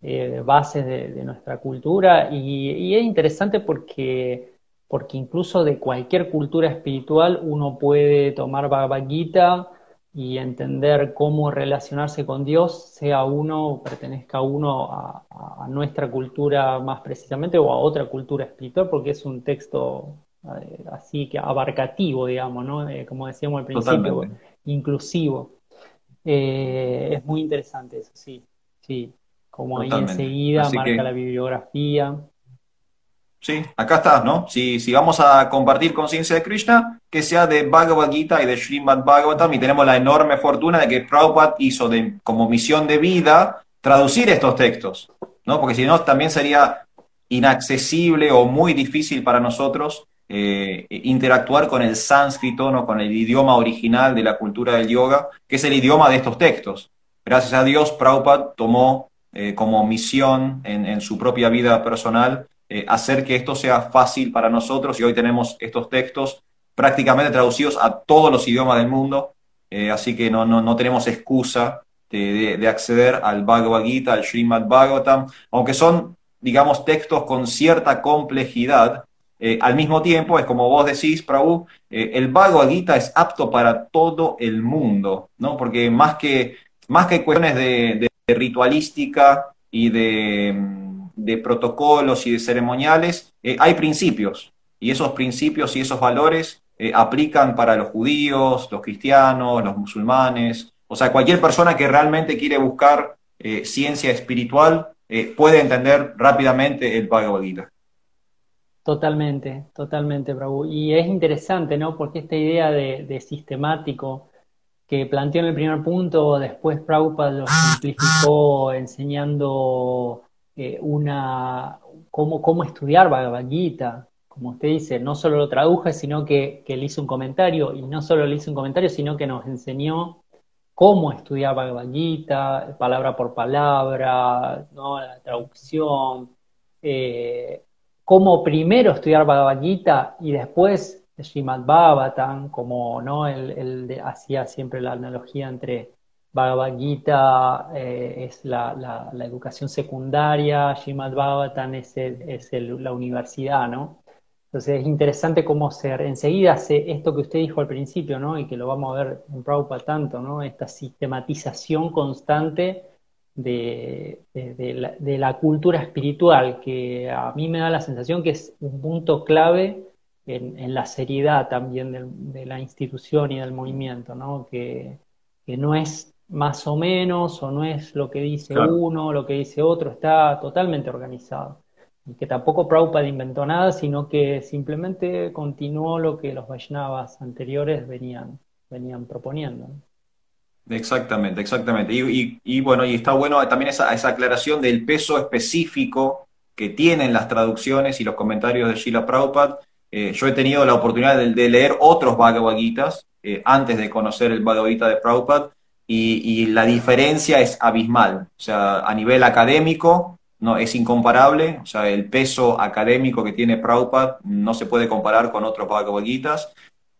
eh, bases de, nuestra cultura y, es interesante porque, porque incluso de cualquier cultura espiritual uno puede tomar Bhagavad Gita y entender cómo relacionarse con Dios, sea uno, pertenezca uno a, nuestra cultura más precisamente o a otra cultura espiritual, porque es un texto así que abarcativo, digamos, ¿no? Eh, como decíamos al principio, inclusivo. Eh, es muy interesante eso, sí, sí. Como ahí enseguida marca la bibliografía. Sí, acá está, ¿no? Si, si vamos a compartir conciencia de Krishna, que sea de Bhagavad Gita y de Srimad Bhagavatam, y tenemos la enorme fortuna de que Prabhupada hizo de, como misión de vida traducir estos textos, ¿no? Porque si no, también sería inaccesible o muy difícil para nosotros eh, interactuar con el sánscrito, ¿no? con el idioma original de la cultura del yoga, que es el idioma de estos textos. Gracias a Dios, Prabhupada tomó eh, como misión en, su propia vida personal eh, hacer que esto sea fácil para nosotros y hoy tenemos estos textos prácticamente traducidos a todos los idiomas del mundo, así que no, no, no, tenemos excusa de, de, acceder al Bhagavad Gita, al Srimad Bhagavatam, aunque son, digamos, textos con cierta complejidad, eh, al mismo tiempo, es como vos decís, Prabhu, el Bhagavad Gita es apto para todo el mundo, ¿no? Porque más que, más que cuestiones de, de ritualística y de de protocolos y de ceremoniales, eh, hay principios, y esos principios y esos valores eh, aplican para los judíos, los cristianos, los musulmanes, o sea, cualquier persona que realmente quiere buscar eh, ciencia espiritual puede entender rápidamente el Bhagavad Gita. Totalmente, totalmente, Prabhu. Y es interesante, ¿no? Porque esta idea de, sistemático que planteó en el primer punto, después Prabhupada lo simplificó enseñando eh, una, cómo, cómo estudiar Bhagavad Gita. Como usted dice, no solo lo traduje, sino que, que le hizo un comentario, y no solo le hizo un comentario, sino que nos enseñó cómo estudiar Bhagavad Gita, palabra por palabra, ¿no? la traducción, eh, cómo primero estudiar Bhagavad Gita y después Srimad Bhagavatam, como ¿no? él hacía siempre la analogía entre Bhagavad Gita eh, es la, educación secundaria, Srimad Bhagavatam es, la universidad, ¿no? Entonces es interesante cómo ser, enseguida hace esto que usted dijo al principio, ¿no? Y que lo vamos a ver en Prabhupada tanto, ¿no? Esta sistematización constante de, la, cultura espiritual, que a mí me da la sensación que es un punto clave en, la seriedad también de, la institución y del movimiento, ¿no? Que, que no es más o menos, o no es lo que dice uno, lo que dice otro, está totalmente organizado. Y que tampoco Prabhupada inventó nada, sino que simplemente continuó lo que los Vaishnavas anteriores venían, venían proponiendo. Exactamente, exactamente. Y, bueno, y está bueno también esa, aclaración del peso específico que tienen las traducciones y los comentarios de Sheila Prabhupada. Eh, yo he tenido la oportunidad de, leer otros Bhagavad Gitas eh, antes de conocer el Bhagavad Gita de Prabhupada y, la diferencia es abismal. O sea, a nivel académico no es incomparable, o sea, el peso académico que tiene Prabhupada no se puede comparar con otros Bhagavad Gitas,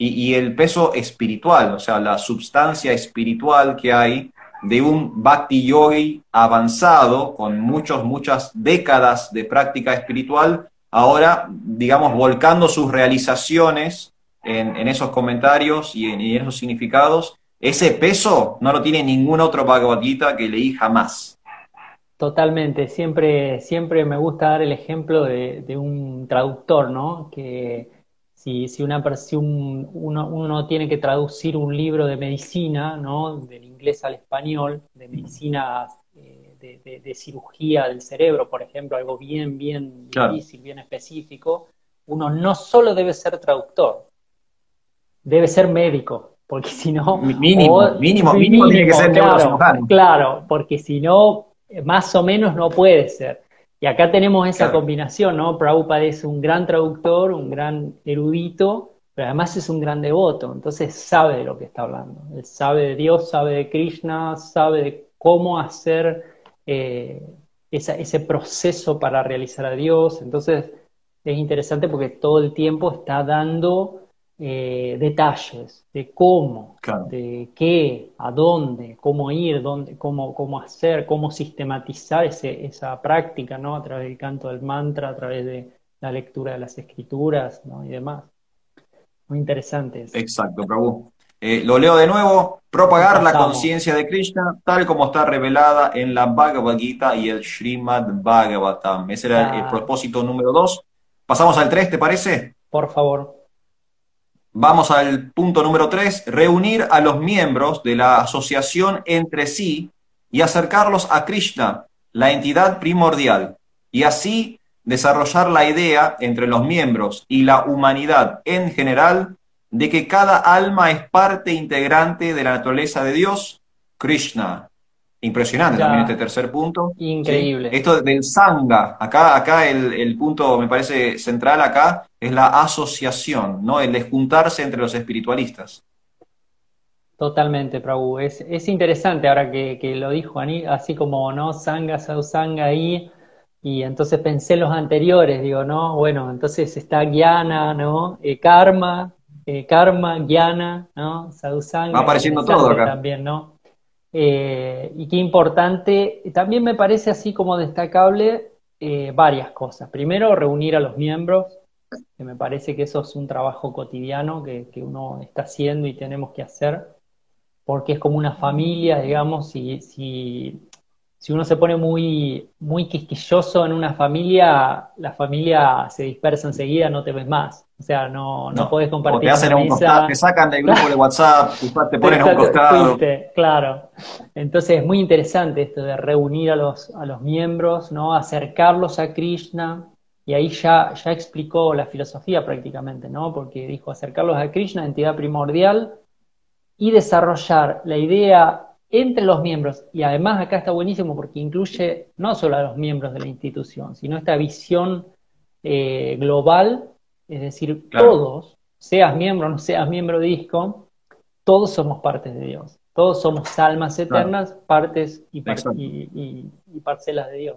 y, el peso espiritual, o sea, la sustancia espiritual que hay de un Bhakti Yogi avanzado, con muchos, muchas décadas de práctica espiritual, ahora, digamos, volcando sus realizaciones en, esos comentarios y en, esos significados ese peso no lo tiene ningún otro Bhagavad que leí jamás. Totalmente, siempre, siempre me gusta dar el ejemplo de, un traductor, ¿no? Que si, si, una, uno, tiene que traducir un libro de medicina, ¿no? Del inglés al español, de medicina, eh, de, cirugía del cerebro, por ejemplo, algo bien, bien difícil, bien específico, uno no solo debe ser traductor, debe ser médico, porque si no... Mínimo, mínimo, mínimo, tiene que ser claro, claro, porque si no, más o menos no puede ser. Y acá tenemos esa combinación, ¿no? Prabhupada es un gran traductor, un gran erudito, pero además es un gran devoto, entonces sabe de lo que está hablando. Él sabe de Dios, sabe de Krishna, sabe de cómo hacer eh, ese proceso para realizar a Dios. Entonces es interesante porque todo el tiempo está dando eh, detalles de cómo, Claro. de qué, a dónde, cómo ir, dónde, cómo, cómo hacer, cómo sistematizar ese- esa práctica, ¿no? A través del canto del mantra, a través de la lectura de las escrituras, ¿no? Y demás. Muy interesante eso. Exacto, Prabhu. Eh, lo leo de nuevo. Propagar la conciencia de Krishna tal como está revelada en la Bhagavad Gita y el Srimad Bhagavatam. Ese era el Ah. propósito número dos. Pasamos al tres, ¿te parece? Por favor. Vamos al punto número tres. Reunir a los miembros de la asociación entre sí y acercarlos a Krishna, la entidad primordial, y así desarrollar la idea entre los miembros y la humanidad en general de que cada alma es parte integrante de la naturaleza de Dios, Krishna. Impresionante Ya. también este tercer punto. Increíble. Sí. Esto del Sangha, acá, acá el, el punto me parece central acá es la asociación, ¿no? El de juntarse entre los espiritualistas. Totalmente, Prabhu. Es, es interesante ahora que, que lo dijo Ani, así como, ¿no? Sanga, Sausanga ahí, y entonces pensé en los anteriores, digo, ¿no? Bueno, entonces está Gyana, ¿no? Eh, karma, eh, Karma, Gyana, ¿no? Sausanga. Va apareciendo todo acá. También, ¿no? Eh, y qué importante, también me parece así como destacable eh, varias cosas. Primero, reunir a los miembros, que me parece que eso es un trabajo cotidiano que, uno está haciendo y tenemos que hacer porque es como una familia, digamos, si, si, si uno se pone muy, muy quisquilloso en una familia, la familia se dispersa enseguida, no te ves más. O sea, no, no, podés o compartir te hacen un costado, te sacan del grupo de WhatsApp, te ponen a un costado. fuiste, claro. Entonces es muy interesante esto de reunir a los, a los miembros, ¿no? Acercarlos a Krishna. Y ahí ya, ya explicó la filosofía prácticamente, ¿no? Porque dijo acercarlos a Krishna, entidad primordial, y desarrollar la idea entre los miembros. Y además acá está buenísimo porque incluye no solo a los miembros de la institución, sino esta visión eh, global, es decir, Claro. todos, seas miembro o no seas miembro de ISCO, todos somos partes de Dios. Todos somos almas eternas, partes y, par- Exacto. y- y- y parcelas de Dios.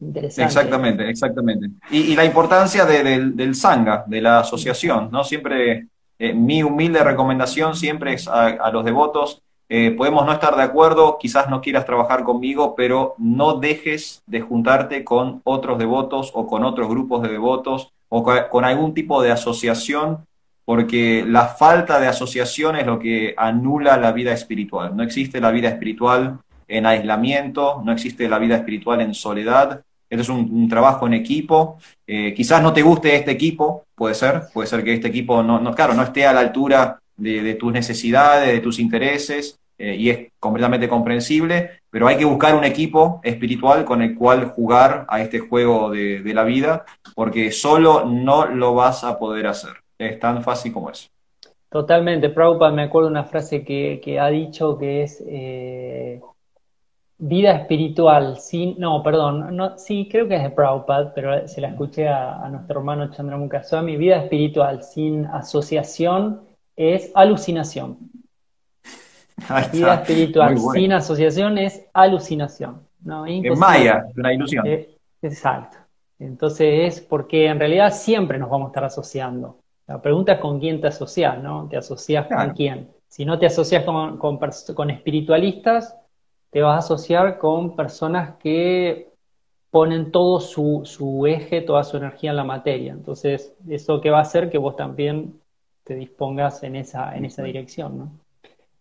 Interesante. Exactamente, exactamente. Y, y la importancia de- del, del Sangha, de la asociación, ¿no? Siempre, eh, mi humilde recomendación siempre es a, a los devotos, eh, podemos no estar de acuerdo, quizás no quieras trabajar conmigo, pero no dejes de juntarte con otros devotos o con otros grupos de devotos o co- con algún tipo de asociación, porque la falta de asociación es lo que anula la vida espiritual. No existe la vida espiritual en aislamiento, no existe la vida espiritual en soledad. Esto es un, trabajo en equipo. Eh, quizás no te guste este equipo, puede ser, puede ser que este equipo no, no claro, no esté a la altura de, de tus necesidades, de tus intereses, eh, y es completamente comprensible, pero hay que buscar un equipo espiritual con el cual jugar a este juego de, la vida, porque solo no lo vas a poder hacer. Es tan fácil como eso. Totalmente. Prabhupada me acuerdo una frase que, que ha dicho que es eh, vida espiritual sin, no, perdón, sí, creo que es de Prabhupada, pero se la escuché a, a nuestro hermano Chandramukha Swami, vida espiritual sin asociación es alucinación. <laughs> Vida espiritual bueno. sin asociación es alucinación. No, es. Maya, una ilusión. Eh, exacto. Entonces es porque en realidad siempre nos vamos a estar asociando. La pregunta es con quién te asocias, ¿no? ¿Te asocias Claro. con quién? Si no te asocias con, con espiritualistas, te vas a asociar con personas que ponen todo su, su eje, toda su energía en la materia. Entonces, eso que va a hacer que vos también te dispongas en esa, en esa dirección, ¿no?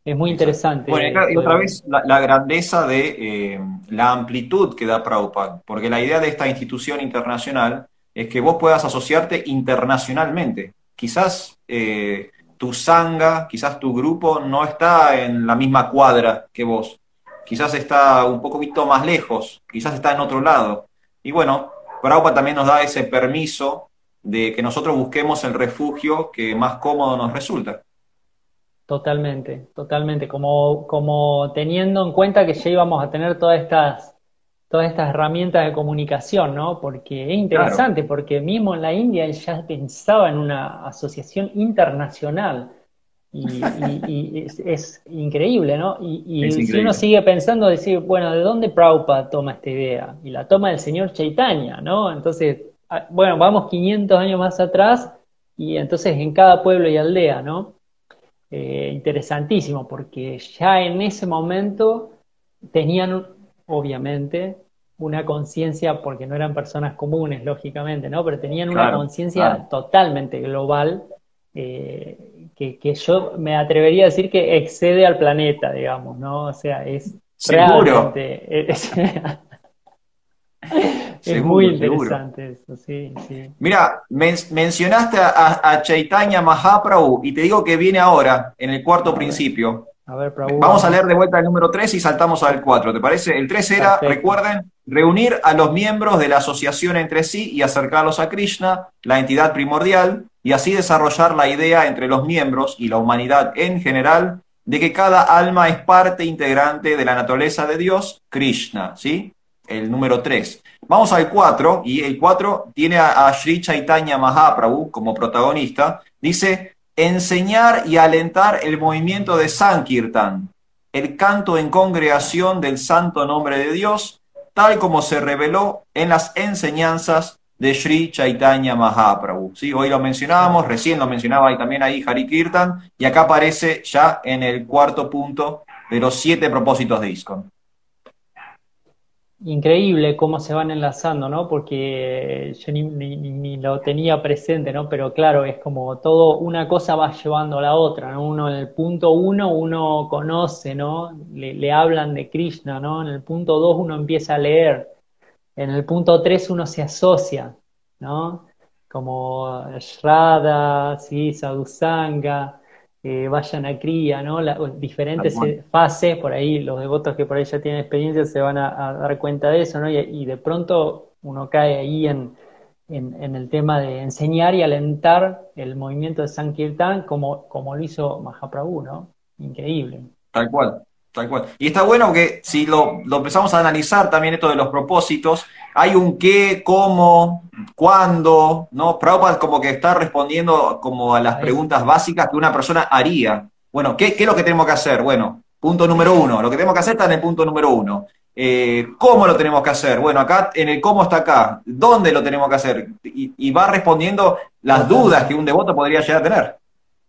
Es muy interesante. Bueno, y y esto otra de- vez la, la grandeza de eh, la amplitud que da Prabhupada, porque la idea de esta institución internacional es que vos puedas asociarte internacionalmente. Quizás eh, tu sangha, quizás tu grupo no está en la misma cuadra que vos, quizás está un poquito más lejos, quizás está en otro lado. Y bueno, Prabhupada también nos da ese permiso de que nosotros busquemos el refugio que más cómodo nos resulta. Totalmente, totalmente. Como, como teniendo en cuenta que ya íbamos a tener todas estas, todas estas herramientas de comunicación, ¿no? Porque es interesante, porque mismo en la India ya pensaba en una asociación internacional. Y, y- y es, es increíble, ¿no? Y, si uno sigue pensando, decir, bueno, ¿de dónde Prabhupada toma esta idea? Y la toma del señor Chaitanya, ¿no? Entonces, ah, bueno, vamos 500 años más atrás y entonces en cada pueblo y aldea, ¿no? Eh, interesantísimo, porque ya en ese momento tenían, obviamente, una conciencia, porque no eran personas comunes, lógicamente, ¿no? Pero tenían una conciencia totalmente global, eh, que, yo me atrevería a decir que excede al planeta, digamos, ¿no? O sea, es realmente... Es, muy interesante eso, sí, sí. Mira, mencionaste a, Chaitanya Mahaprabhu y te digo que viene ahora, en el cuarto principio. A ver, Prabhu, Vamos a leer de vuelta el número 3 y saltamos al 4, ¿te parece? El 3 era, recuerden, reunir a los miembros de la asociación entre sí y acercarlos a Krishna, la entidad primordial, y así desarrollar la idea entre los miembros y la humanidad en general de que cada alma es parte integrante de la naturaleza de Dios, Krishna, ¿sí? El número 3. Vamos al 4, y el 4 tiene a, Sri Chaitanya Mahaprabhu como protagonista. Dice, enseñar y alentar el movimiento de Sankirtan, el canto en congregación del santo nombre de Dios, tal como se reveló en las enseñanzas de Sri Chaitanya Mahaprabhu. ¿Sí? Hoy lo mencionábamos, recién lo mencionaba y también ahí Hari Kirtan, y acá aparece ya en el cuarto punto de los siete propósitos de ISKCON increíble cómo se van enlazando, ¿no? Porque yo ni, lo tenía presente, ¿no? Pero claro, es como todo, una cosa va llevando a la otra, ¿no? Uno en el punto uno uno conoce, ¿no? Le, hablan de Krishna, ¿no? En el punto dos uno empieza a leer. En el punto tres uno se asocia, ¿no? Como Shraddha, ¿sí? Sadhusanga, eh, vayan a cría, ¿no? diferentes fases, por ahí los devotos que por ahí ya tienen experiencia se van a, dar cuenta de eso, ¿no? Y, de pronto uno cae ahí en, en, el tema de enseñar y alentar el movimiento de Sankirtan como, como lo hizo Mahaprabhu, ¿no? Increíble. Tal cual. Tal cual. Y está bueno que si lo, empezamos a analizar también esto de los propósitos, hay un qué, cómo, cuándo, ¿no? Prabhupada como que está respondiendo como a las preguntas básicas que una persona haría. Bueno, ¿qué, es lo que tenemos que hacer? Bueno, punto número uno. Lo que tenemos que hacer está en el punto número uno. Eh, ¿Cómo lo tenemos que hacer? Bueno, acá en el cómo está acá. ¿Dónde lo tenemos que hacer? Y, y va respondiendo las dudas que un devoto podría llegar a tener.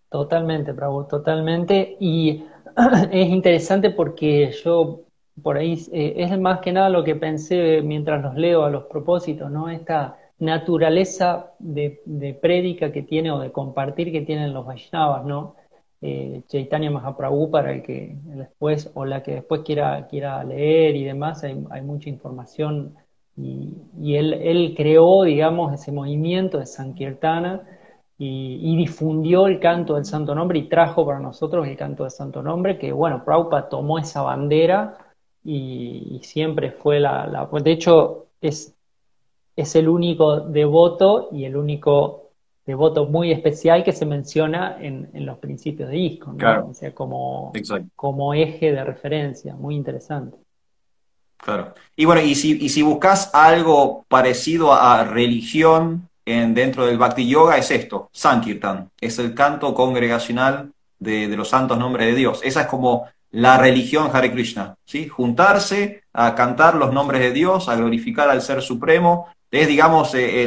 Totalmente, Prabhu, totalmente. Y <clears throat> es interesante porque yo por ahí eh, es más que nada lo que pensé mientras los leo a los propósitos, ¿no? Esta naturaleza de, de prédica que tiene o de compartir que tienen los Vaishnavas, ¿no? Eh, Chaitanya Mahaprabhu para el que después o la que después quiera, quiera leer y demás, hay, hay mucha información y, y él, creó, digamos, ese movimiento de Sankirtana y, difundió el canto del Santo Nombre y trajo para nosotros el canto del Santo Nombre, que bueno, Prabhupada tomó esa bandera y, siempre fue la, la, De hecho, es, es el único devoto y el único devoto muy especial que se menciona en, los principios de ISKCON, o sea, como, como eje de referencia, muy interesante. Claro. Y bueno, y si, y si buscas algo parecido a religión, en, dentro del Bhakti Yoga es esto, Sankirtan, es el canto congregacional de, los santos nombres de Dios. Esa es como la religión Hare Krishna, ¿sí? Juntarse a cantar los nombres de Dios, a glorificar al Ser Supremo, es, digamos, eh,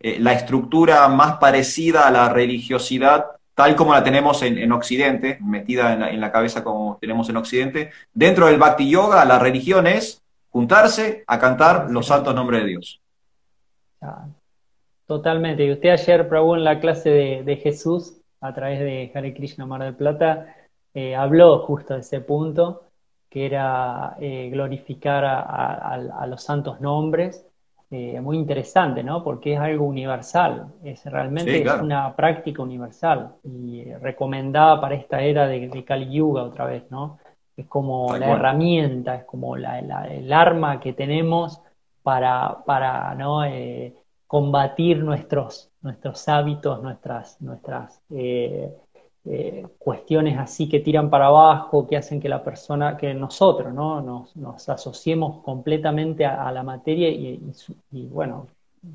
eh, la estructura más parecida a la religiosidad tal como la tenemos en, Occidente, metida en la, cabeza como tenemos en Occidente. Dentro del Bhakti Yoga, la religión es juntarse a cantar los santos nombres de Dios. Totalmente. Y usted ayer, probó en la clase de, Jesús, a través de Hare Krishna Mar del Plata, eh, habló justo de ese punto, que era eh, glorificar a, los santos nombres. Eh, muy interesante, ¿no? Porque es algo universal, es realmente es una práctica universal y recomendada para esta era de, Kali Yuga otra vez, ¿no? Es como la herramienta, es como el arma que tenemos para, para ¿no? combatir nuestros, nuestros hábitos, nuestras, nuestras eh, eh, cuestiones así que tiran para abajo, que hacen que la persona, que nosotros, ¿no? nos, asociemos completamente a, la materia y, bueno,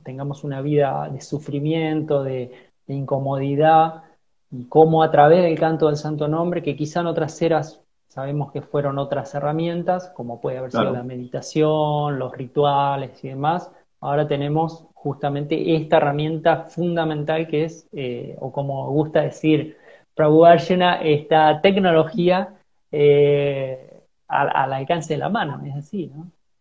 tengamos una vida de sufrimiento, de, incomodidad, y cómo a través del canto del Santo Nombre, que quizá en otras eras sabemos que fueron otras herramientas, como puede haber sido la meditación, los rituales y demás, ahora tenemos justamente esta herramienta fundamental que es, eh, o como gusta decir Prabhupada esta tecnología eh, al, alcance de la mano, es así.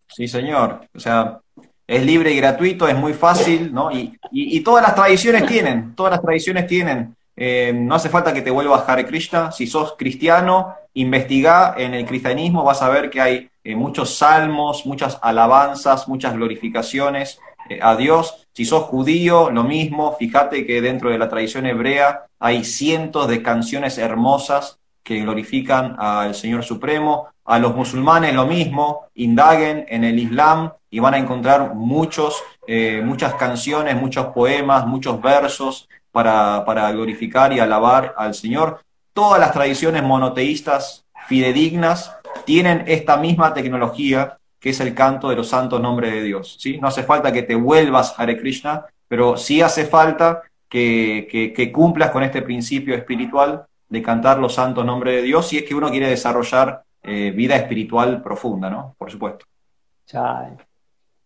Sí, señor. O sea, es libre y gratuito, es muy fácil, ¿no? Y, todas las tradiciones tienen, todas las tradiciones tienen. Eh, no hace falta que te vuelvas Hare Krishna. Si sos cristiano, investiga en el cristianismo, vas a ver que hay eh, muchos salmos, muchas alabanzas, muchas glorificaciones a Dios. Si sos judío, lo mismo. Fíjate que dentro de la tradición hebrea hay cientos de canciones hermosas que glorifican al Señor Supremo. A los musulmanes lo mismo, indaguen en el Islam y van a encontrar muchos, eh, muchas canciones, muchos poemas, muchos versos para, para glorificar y alabar al Señor. Todas las tradiciones monoteístas fidedignas tienen esta misma tecnología que es el canto de los santos nombres de Dios. ¿sí? No hace falta que te vuelvas Hare Krishna, pero sí hace falta que, que cumplas con este principio espiritual de cantar los santos nombres de Dios si es que uno quiere desarrollar eh, vida espiritual profunda, ¿no? Por supuesto.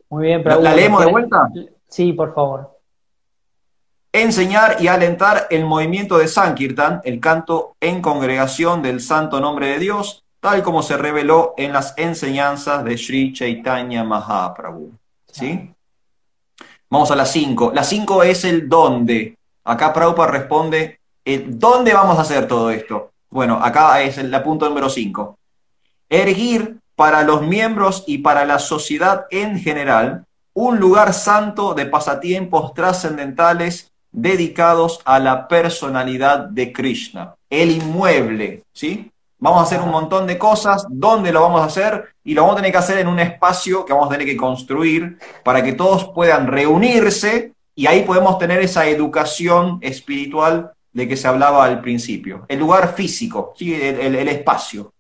Muy bien, pero ¿La, leemos de vuelta? Sí, por favor. Enseñar y alentar el movimiento de Sankirtan, el canto en congregación del santo nombre de Dios, tal como se reveló en las enseñanzas de Sri Chaitanya Mahaprabhu. ¿Sí? Vamos a la 5. La 5 es el dónde. Acá Prabhupada responde eh, ¿Dónde vamos a hacer todo esto? Bueno, acá es el punto número 5. Ergir para los miembros y para la sociedad en general un lugar santo de pasatiempos trascendentales dedicados a la personalidad de Krishna, el inmueble, ¿sí? Vamos a hacer un montón de cosas, ¿dónde lo vamos a hacer? Y lo vamos a tener que hacer en un espacio que vamos a tener que construir para que todos puedan reunirse y ahí podemos tener esa educación espiritual de que se hablaba al principio. El lugar físico, ¿sí? el, espacio.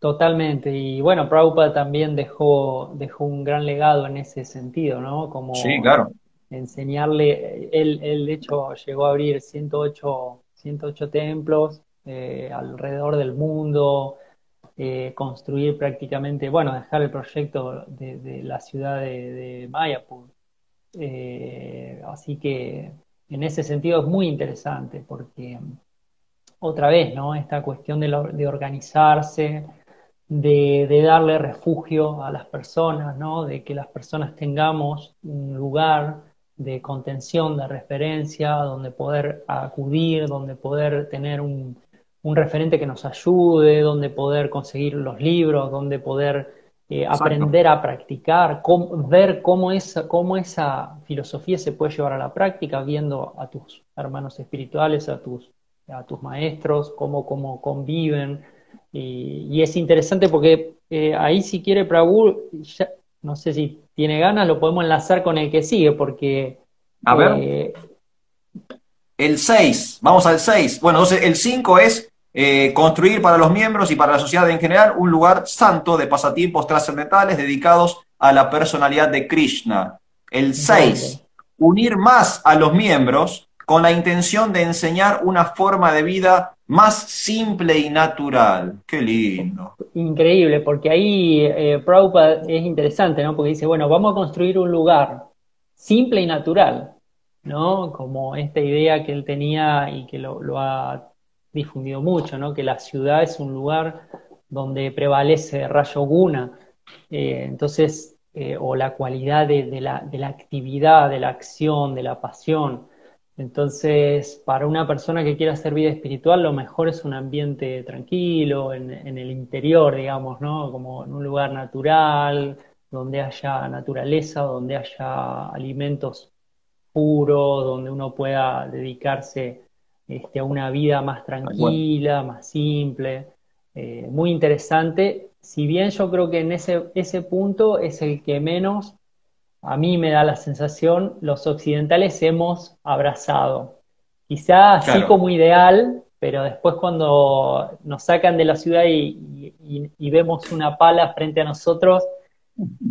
Totalmente. Y bueno, Prabhupada también dejó, dejó un gran legado en ese sentido, ¿no? Como sí, claro. enseñarle, él, él de hecho llegó a abrir 108, 108 templos eh, alrededor del mundo, eh, construir prácticamente, bueno, dejar el proyecto de, la ciudad de, Mayapur. Eh, así que en ese sentido es muy interesante porque otra vez, ¿no? Esta cuestión de, organizarse, de, darle refugio a las personas, ¿no? De que las personas tengamos un lugar de contención, de referencia, donde poder acudir, donde poder tener un, referente que nos ayude, donde poder conseguir los libros, donde poder eh, aprender a practicar, ver cómo esa, cómo esa filosofía se puede llevar a la práctica, viendo a tus hermanos espirituales, a tus, a tus maestros, cómo, cómo conviven. Y, es interesante porque eh, ahí si quiere Prabhu, no sé si tiene ganas, lo podemos enlazar con el que sigue, porque... A ver. Eh, el 6, vamos al 6. Bueno, entonces el 5 es eh, construir para los miembros y para la sociedad en general un lugar santo de pasatiempos trascendentales dedicados a la personalidad de Krishna. El 6, unir más a los miembros con la intención de enseñar una forma de vida más simple y natural. Qué lindo. Increíble, porque ahí eh, Prabhupada es interesante, ¿no? Porque dice, bueno, vamos a construir un lugar simple y natural, ¿no? Como esta idea que él tenía y que lo, lo ha difundido mucho, ¿no? que la ciudad es un lugar donde prevalece rayo guna, eh, entonces, eh, o la cualidad de, la, de, la, actividad, de la acción, de la pasión. Entonces, para una persona que quiera hacer vida espiritual, lo mejor es un ambiente tranquilo, en, en el interior, digamos, ¿no? Como en un lugar natural, donde haya naturaleza, donde haya alimentos puros, donde uno pueda dedicarse este, a una vida más tranquila, más simple, eh, muy interesante. Si bien yo creo que en ese, ese punto es el que menos, a mí me da la sensación, los occidentales hemos abrazado. Quizá así como ideal, pero después cuando nos sacan de la ciudad y vemos una pala frente a nosotros,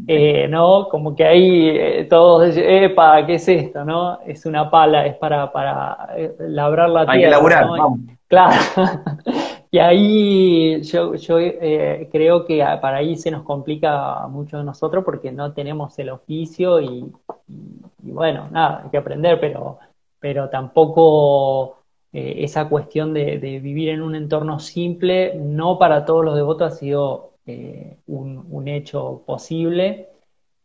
eh, ¿no? Como que ahí eh, todos, epa, ¿qué es esto? ¿no? Es una pala, es para, para eh, labrar la tierra. Hay que laburar, Claro. <laughs> y ahí yo, yo creo que para ahí se nos complica mucho a nosotros porque no tenemos el oficio y, bueno, nada, hay que aprender, pero, pero tampoco eh, esa cuestión de, vivir en un entorno simple, no para todos los devotos ha sido eh, un, hecho posible.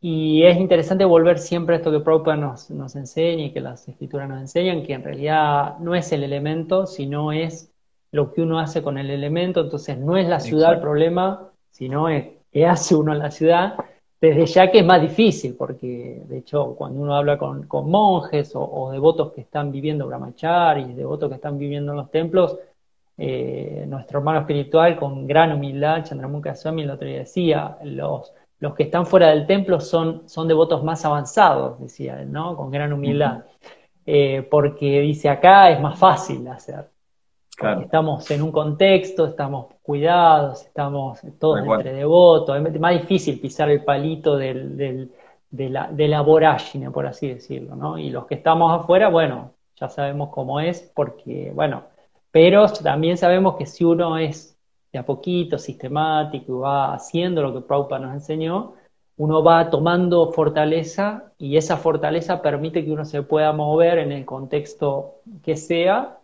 Y es interesante volver siempre a esto que Prabhupada nos, nos enseña y que las escrituras nos enseñan, que en realidad no es el elemento, sino es lo que uno hace con el elemento. Entonces no es la ciudad el problema, sino es qué hace uno en la ciudad desde ya que es más difícil, porque de hecho cuando uno habla con, monjes o, devotos que están viviendo brahmacharis, devotos que están viviendo en los templos, eh, nuestro hermano espiritual con gran humildad, Chandramukha Swami el otro día decía, los, los que están fuera del templo son, son devotos más avanzados, decía él, ¿no? Con gran humildad. Eh, porque dice acá es más fácil hacer. Estamos en un contexto, estamos cuidados, estamos todos entre devotos, es más difícil pisar el palito del, de, la, de la vorágine, por así decirlo, ¿no? Y los que estamos afuera, bueno, ya sabemos cómo es, porque, bueno, pero también sabemos que si uno es de a poquito, sistemático, y va haciendo lo que Prabhupada nos enseñó, uno va tomando fortaleza y esa fortaleza permite que uno se pueda mover en el contexto que sea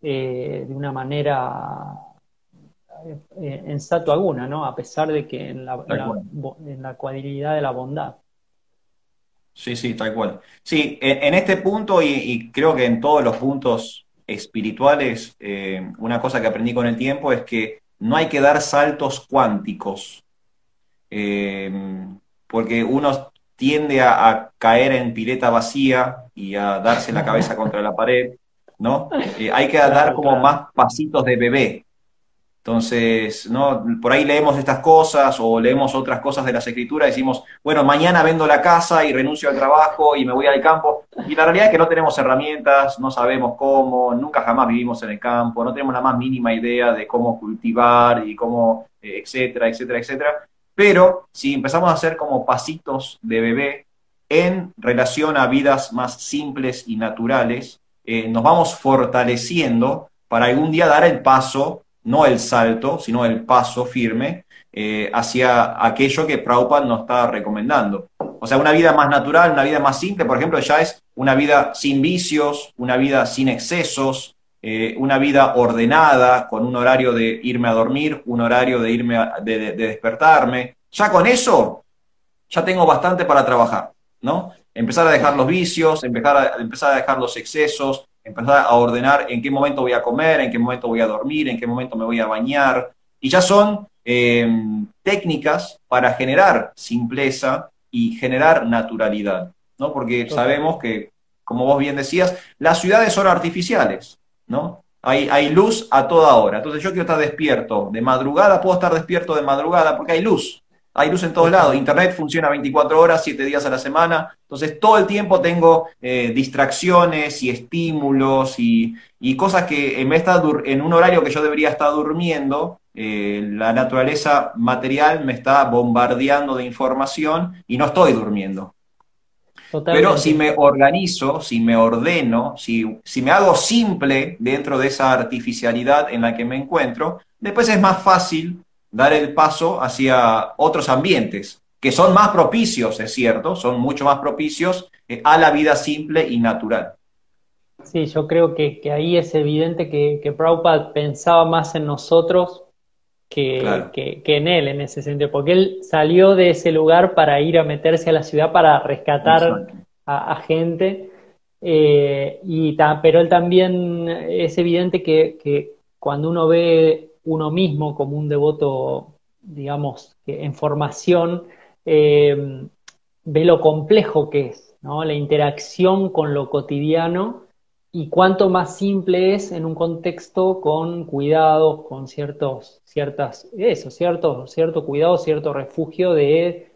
eh, de una manera eh, en Sato Aguna, ¿no? A pesar de que en la, en la, cuadrilidad de la bondad. Sí, sí, tal cual. Sí, en, este punto y, creo que en todos los puntos espirituales, eh, una cosa que aprendí con el tiempo es que no hay que dar saltos cuánticos, porque uno tiende a, caer en pileta vacía y a darse la cabeza contra la pared ¿no? <laughs> Eh, hay que dar como más pasitos de bebé. Entonces, ¿no? Por ahí leemos estas cosas o leemos otras cosas de las escrituras decimos, bueno, mañana vendo la casa y renuncio al trabajo y me voy al campo. Y la realidad es que no tenemos herramientas, no sabemos cómo, nunca jamás vivimos en el campo, no tenemos la más mínima idea de cómo cultivar y cómo, eh, etcétera, etcétera, etcétera. Pero si empezamos a hacer como pasitos de bebé en relación a vidas más simples y naturales, eh, nos vamos fortaleciendo para algún día dar el paso, no el salto, sino el paso firme eh, hacia aquello que Prabhupada nos está recomendando. O sea, una vida más natural, una vida más simple, por ejemplo, ya es una vida sin vicios, una vida sin excesos, eh, una vida ordenada, con un horario de irme a dormir, un horario de irme de, despertarme. Ya con eso, ya tengo bastante para trabajar, ¿no? empezar a dejar los vicios, empezar a, empezar a dejar los excesos, empezar a ordenar en qué momento voy a comer, en qué momento voy a dormir, en qué momento me voy a bañar. Y ya son em, técnicas para generar simpleza y generar naturalidad, ¿no? Porque sabemos que, como vos bien decías, las ciudades son artificiales, ¿no? Hay, hay luz a toda hora. Entonces yo quiero estar despierto de madrugada, puedo estar despierto de madrugada porque hay luz. Hay luz en todos lados. Internet funciona 24 horas, 7 días a la semana. Entonces, todo el tiempo tengo eh, distracciones y estímulos y, cosas que en, vez de estar en un horario que yo debería estar durmiendo, eh, la naturaleza material me está bombardeando de información y no estoy durmiendo. Pero si me organizo, si me ordeno, si, si me hago simple dentro de esa artificialidad en la que me encuentro, después es más fácil dar el paso hacia otros ambientes, que son más propicios, es cierto, son mucho más propicios eh, a la vida simple y natural. Sí, yo creo que, ahí es evidente que, que, Prabhupada pensaba más en nosotros que, que, en él, en ese sentido, porque él salió de ese lugar para ir a meterse a la ciudad para rescatar a, gente, eh, y pero él también es evidente que cuando uno ve uno mismo como un devoto, digamos, en formación, eh, ve lo complejo que es, ¿no? La interacción con lo cotidiano y cuánto más simple es en un contexto con cuidados, con ciertos, ciertas, eso, cierto, cierto cuidado, cierto refugio de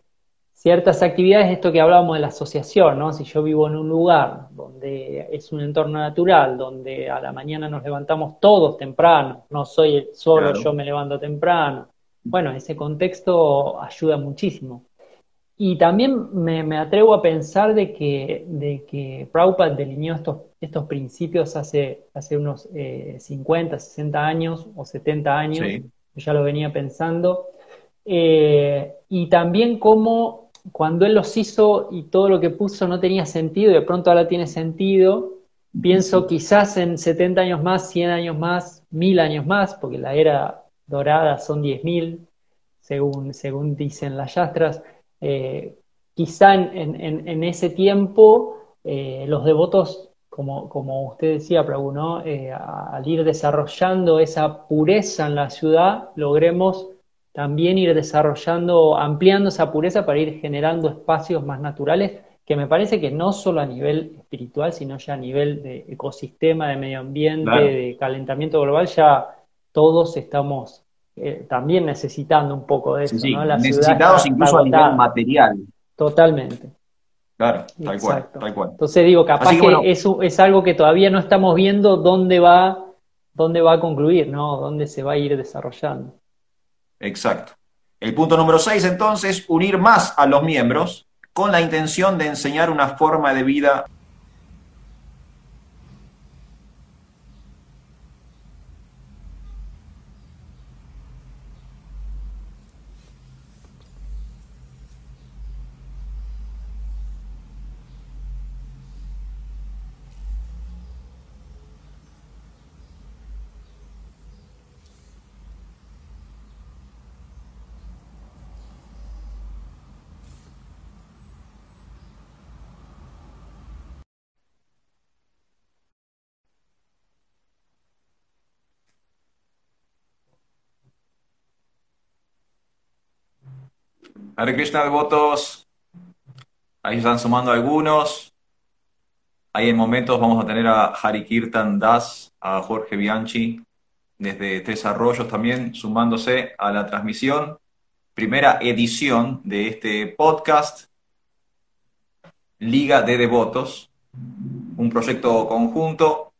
ciertas actividades, esto que hablábamos de la asociación, ¿no? Si yo vivo en un lugar donde es un entorno natural, donde a la mañana nos levantamos todos temprano, no soy solo yo me levanto temprano, bueno, ese contexto ayuda muchísimo. Y también me, atrevo a pensar de que, de que Prabhupada delineó estos, estos principios hace, hace unos 50, eh, 60 años o 70 años, yo ya lo venía pensando, eh, y también cómo cuando él los hizo y todo lo que puso no tenía sentido y de pronto ahora tiene sentido, pienso quizás en 70 años más, 100 años más, 1000 años más, porque la era dorada son 10.000, según, según dicen las yastras, eh, quizá en, ese tiempo eh, los devotos, como, como usted decía, Prabhu, eh, al ir desarrollando esa pureza en la ciudad, logremos también ir desarrollando, ampliando esa pureza para ir generando espacios más naturales, que me parece que no solo a nivel espiritual, sino ya a nivel de ecosistema, de medio ambiente, de calentamiento global, ya todos estamos eh, también necesitando un poco de eso. ¿no? Necesitados incluso a nivel material. Totalmente. Claro, tal cual, tal cual. Entonces digo, capaz que, eso es algo que todavía no estamos viendo dónde va, dónde va a concluir, ¿no? Dónde se va a ir desarrollando. Exacto. El punto número seis, entonces, unir más a los miembros con la intención de enseñar una forma de vida Hare Krishna devotos. Ahí están sumando algunos. Ahí en momentos vamos a tener a Hari Kirtan Das, a Jorge Bianchi, desde Tres Arroyos también, sumándose a la transmisión. Primera edición de este podcast, Liga de Devotos, un proyecto conjunto